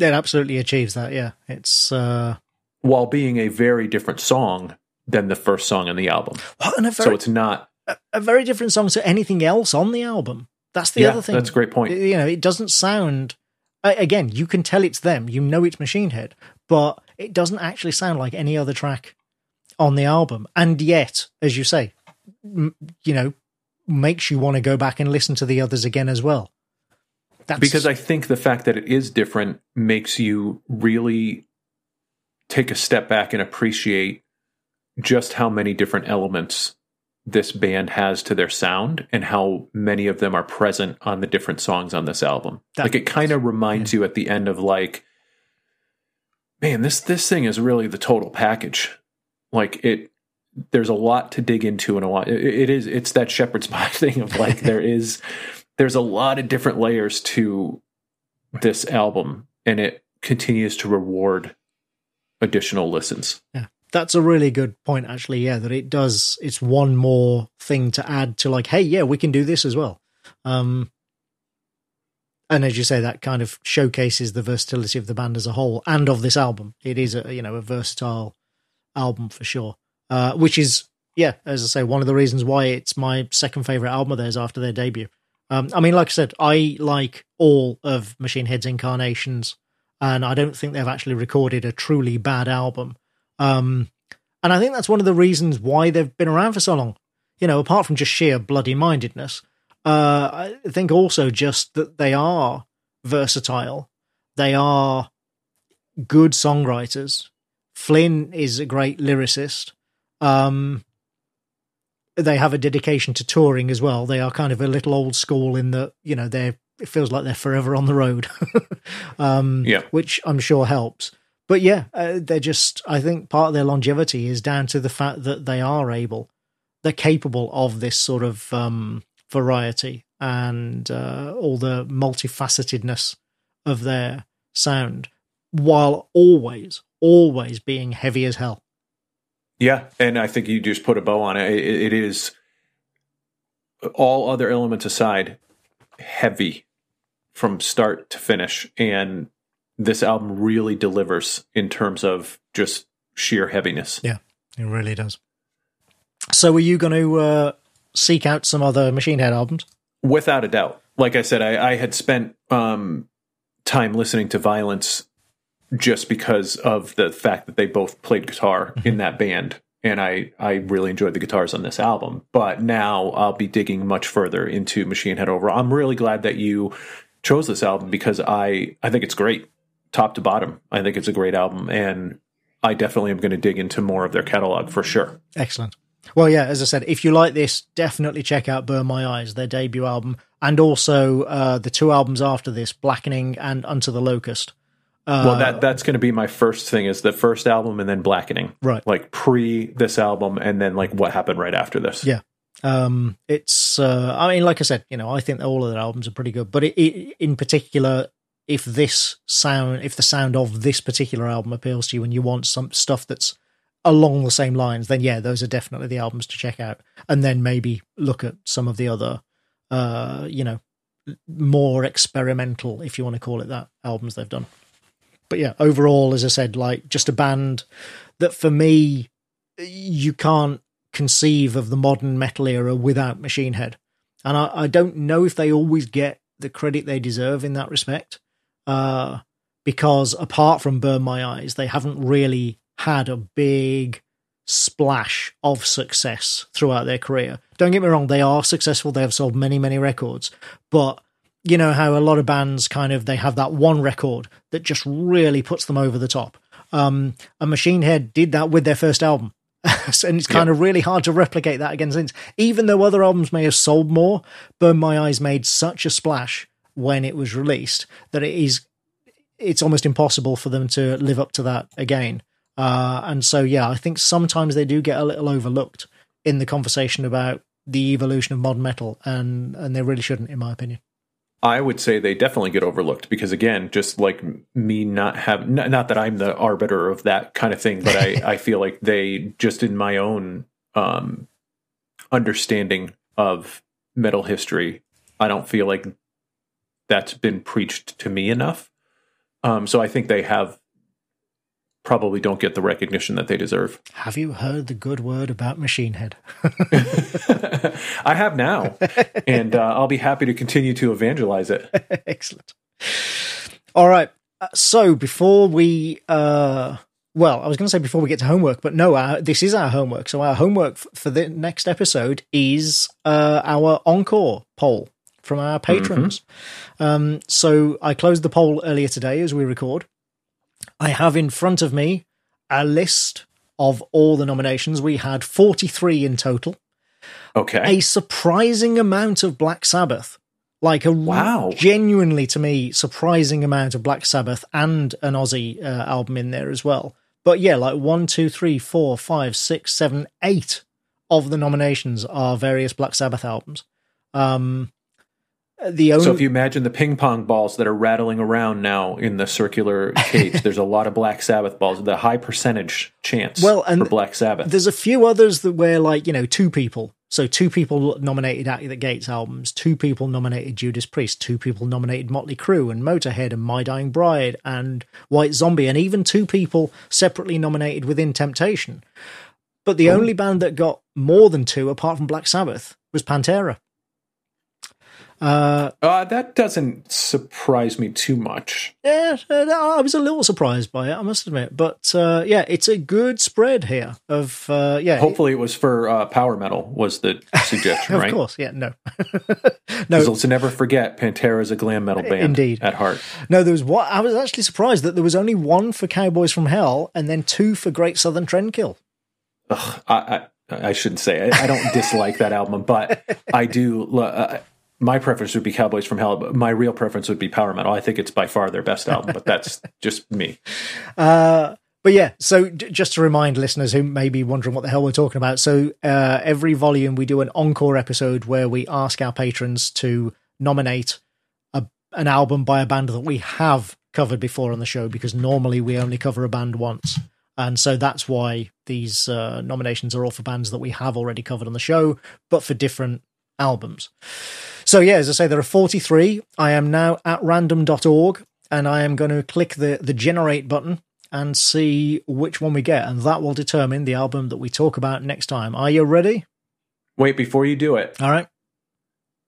it absolutely achieves that. Yeah, it's uh, while being a very different song than the first song on the album. a so it's not a very different song to anything else on the album. That's the yeah, other thing. that's a great point. you know, it doesn't sound. Again, you can tell it's them. You know it's Machine Head, but it doesn't actually sound like any other track on the album. And yet, as you say, m- you know, makes you want to go back and listen to the others again as well. That's because I think the fact that it is different makes you really take a step back and appreciate just how many different elements this band has to their sound and how many of them are present on the different songs on this album. That- like it kind of reminds you at the end of like man, this this thing is really the total package. Like it there's a lot to dig into and a lot it, it is it's that shepherd's pie [laughs] thing of like there [laughs] is there's a lot of different layers to this album and it continues to reward additional listens. Yeah. That's a really good point, actually. Yeah, that it does. It's one more thing to add to, like, hey, yeah, we can do this as well. Um, and as you say, that kind of showcases the versatility of the band as a whole and of this album. It is a you know a versatile album for sure. Uh, which is yeah, as I say, one of the reasons why it's my second favorite album of theirs after their debut. Um, I mean, like I said, I like all of Machine Head's incarnations, and I don't think they've actually recorded a truly bad album. Um, and I think that's one of the reasons why they've been around for so long. You know, apart from just sheer bloody mindedness, uh, I think also just that they are versatile. They are good songwriters. Flynn is a great lyricist. Um, they have a dedication to touring as well. They are kind of a little old school in that, you know, they're, it feels like they're forever on the road. [laughs] um, Yeah. which I'm sure helps. But yeah, uh, they're just, I think part of their longevity is down to the fact that they are able, they're capable of this sort of um, variety and uh, all the multifacetedness of their sound while always, always being heavy as hell. Yeah, and I think you just put a bow on it. It, it is all other elements aside, heavy from start to finish, and this album really delivers in terms of just sheer heaviness. Yeah, it really does. So, are you going to uh, seek out some other Machine Head albums? Without a doubt. Like I said, I, I had spent um, time listening to Vio-lence just because of the fact that they both played guitar in that band. And I, I really enjoyed the guitars on this album. But now I'll be digging much further into Machine Head overall. I'm really glad that you chose this album because I, I think it's great, top to bottom. I think it's a great album. And I definitely am going to dig into more of their catalog for sure. Excellent. Well, yeah, as I said, if you like this, definitely check out Burn My Eyes, their debut album, and also uh, the two albums after this, Blackening and Unto the Locust. Uh, well, that that's going to be my first thing is the first album and then Blackening. Right. Like pre this album and then like what happened right after this. Yeah. Um, it's, uh, I mean, like I said, you know, I think all of their albums are pretty good, but it, it, in particular, if this sound, if the sound of this particular album appeals to you and you want some stuff that's along the same lines, then yeah, those are definitely the albums to check out. And then maybe look at some of the other, uh, you know, more experimental, if you want to call it that, albums they've done. But yeah, overall, as I said, like just a band that for me, you can't conceive of the modern metal era without Machine Head. and I, I don't know if they always get the credit they deserve in that respect. Uh, because apart from Burn My Eyes, they haven't really had a big splash of success throughout their career. Don't get me wrong, they are successful. They have sold many, many records, but you know how a lot of bands kind of they have that one record that just really puts them over the top. Um, and Machine Head did that with their first album. [laughs] and it's kind of really hard to replicate that again since. Even though other albums may have sold more, Burn My Eyes made such a splash when it was released that it is it's almost impossible for them to live up to that again. Uh, and so, yeah, I think sometimes they do get a little overlooked in the conversation about the evolution of modern metal, and and they really shouldn't, in my opinion. I would say they definitely get overlooked because again, just like me not have not, not that I'm the arbiter of that kind of thing, but I [laughs] I feel like they just in my own um understanding of metal history, I don't feel like that's been preached to me enough. Um so I think they have probably don't get the recognition that they deserve. Have you heard the good word about Machine Head? [laughs] I have now, and uh, I'll be happy to continue to evangelize it. [laughs] Excellent. All right. Uh, so before we, uh, well, I was going to say before we get to homework, but no, our, this is our homework. So our homework f- for the next episode is uh, our encore poll from our patrons. Um, so I closed the poll earlier today as we record. I have in front of me a list of all the nominations. We had 43 in total Okay. a surprising amount of Black Sabbath. Like a Wow. genuinely to me surprising amount of Black Sabbath and an Aussie uh, album in there as well. But yeah, like one, two, three, four, five, six, seven, eight of the nominations are various Black Sabbath albums. Um, the only So if you imagine the ping pong balls that are rattling around now in the circular cage, [laughs] there's a lot of Black Sabbath balls. The high percentage chance Well, and for Black Sabbath. There's a few others that were like, you know, two people. So two people nominated At the Gates albums, two people nominated Judas Priest, two people nominated Motley Crue and Motorhead and My Dying Bride and White Zombie, and even two people separately nominated Within Temptation. But the oh. only band that got more than two, apart from Black Sabbath, was Pantera. Uh, Uh, that doesn't surprise me too much. yeah, uh, I was a little surprised by it, I must admit. But uh, yeah, it's a good spread here of uh, yeah. Hopefully, it was for uh, power metal. Was the suggestion [laughs] of right? Of course, yeah, no, [laughs] no, Because let's never forget, Pantera is a glam metal band. Indeed. at heart. No, there was what I was actually surprised that there was only one for Cowboys from Hell and then two for Great Southern Trendkill. Ugh, I, I I shouldn't say I, I don't dislike that album, but [laughs] I do. Uh, my preference would be Cowboys from Hell, but my real preference would be power metal. I think it's by far their best album, but that's [laughs] just me. Uh, but yeah, so d- just to remind listeners who may be wondering what the hell we're talking about, so uh, every volume we do an encore episode where we ask our patrons to nominate a, an album by a band that we have covered before on the show because normally we only cover a band once. And so that's why these uh, nominations are all for bands that we have already covered on the show, but for different albums. So yeah, as I say, there are 43. I am now at random.org and I am going to click the, the generate button and see which one we get. And that will determine the album that we talk about next time. Are you ready? Wait, before you do it, All right.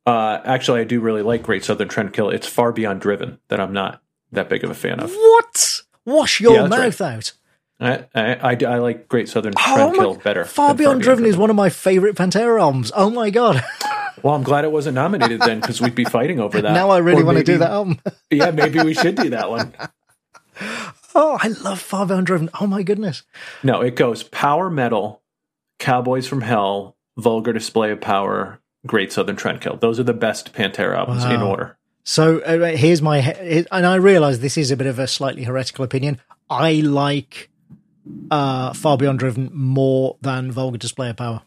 uh, actually, I do really like Great Southern Trendkill. It's far beyond Driven that I'm not that big of a fan of. What? Wash your Yeah, mouth out. I, I, I, I like Great Southern Oh Trendkill better. Far than Beyond Driven is one of my favorite Pantera albums. Oh my god! [laughs] Well, I'm glad it wasn't nominated then because we'd be fighting over that. now I really Or want to do that album. [laughs] yeah, maybe we should do that one. [laughs] Oh, I love Far Beyond Driven. Oh my goodness. No, it goes power metal, Cowboys from Hell, Vulgar Display of Power, Great Southern Trendkill. Those are the best Pantera albums in order. So uh, here's my, he- and I realize this is a bit of a slightly heretical opinion. I like uh, Far Beyond Driven more than Vulgar Display of Power.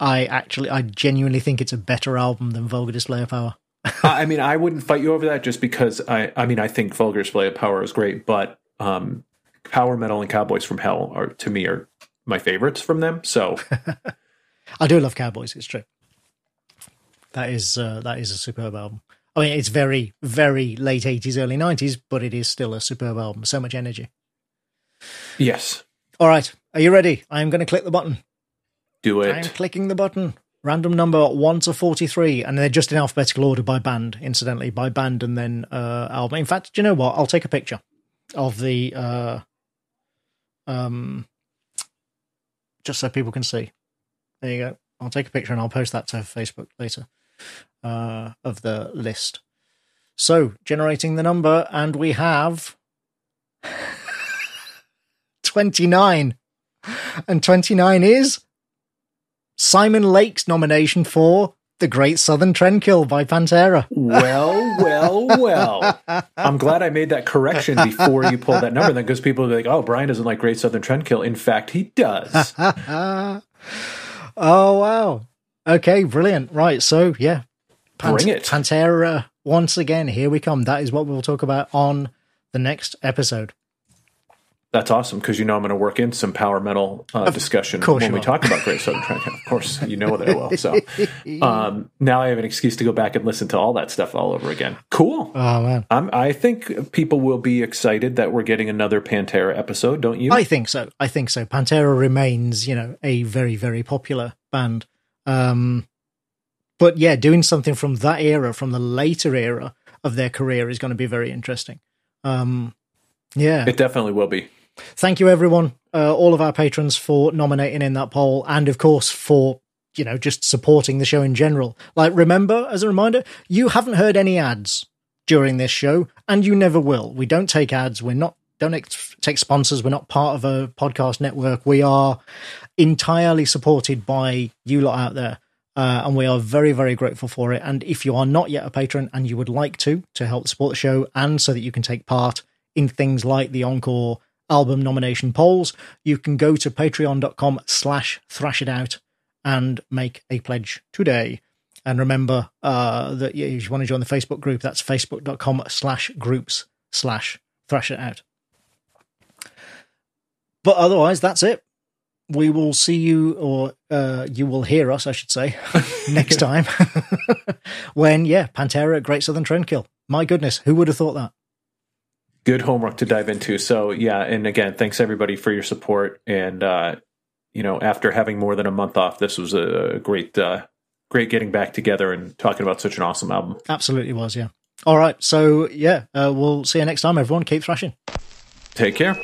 I actually, I genuinely think it's a better album than Vulgar Display of Power. [laughs] I mean, I wouldn't fight you over that just because I, I mean, I think Vulgar Display of Power is great, but um, Power Metal and Cowboys from Hell are to me are my favorites from them. So [laughs] I do love Cowboys. It's true. That is uh, that is a superb album. I mean, it's very very late eighties, early nineties, but it is still a superb album. So much energy. yes, All right, are you ready? I am going to click the button. Do I'm clicking the button. random number one to forty-three, and they're just in alphabetical order by band. Incidentally, by band and then uh, album. In fact, do you know what? I'll take a picture of the uh, um, just so people can see. There you go. I'll take a picture and I'll post that to Facebook later uh, of the list. So generating the number, and we have [laughs] 29. And 29 is Simon Lake's nomination for The Great Southern Trendkill by Pantera. Well, well, well. [laughs] I'm glad I made that correction before you pulled that number. Then, because people be like, "Oh, Brian doesn't like Great Southern Trendkill." In fact, he does. [laughs] oh, wow. Okay, brilliant. Right. So, yeah. Bring it. Pantera, once again, here we come. That is what we'll talk about on the next episode. That's awesome because you know I'm going to work in some power metal uh, discussion when we talk about Great Southern Trendkill. Of course, you know that I will. So [laughs] um, now I have an excuse to go back and listen to all that stuff all over again. Cool. Oh, man. I'm, I think people will be excited that we're getting another Pantera episode, don't you? I think so. I think so. Pantera remains, you know, a very, very popular band. Um, but yeah, doing something from that era, from the later era of their career, is going to be very interesting. Um, yeah. it definitely will be. Thank you, everyone, uh, all of our patrons for nominating in that poll, and of course for you know just supporting the show in general. Like, remember, as a reminder, you haven't heard any ads during this show, and you never will. We don't take ads. We're not don't ex- take sponsors. We're not part of a podcast network. We are entirely supported by you lot out there. Uh, and we are very, very grateful for it. And if you are not yet a patron and you would like to, to help support the show and so that you can take part in things like the Encore album nomination polls, you can go to patreon.com slash thrash it out and make a pledge today. And remember uh, that if you want to join the Facebook group, that's facebook.com slash groups slash thrash it out. But otherwise, that's it. We will see you, or uh, you will hear us, I should say, [laughs] next time. [laughs] when, yeah, Pantera, Great Southern Trendkill. My goodness, who would have thought that? Good homework to dive into. So yeah, and again, thanks everybody for your support. And uh, you know, after having more than a month off, this was a great, uh, great getting back together and talking about such an awesome album. Absolutely was, yeah. All right, so yeah, uh, we'll see you next time, everyone. Keep thrashing. Take care.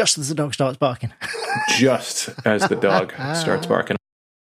Just as the dog starts barking. Just as the dog starts barking.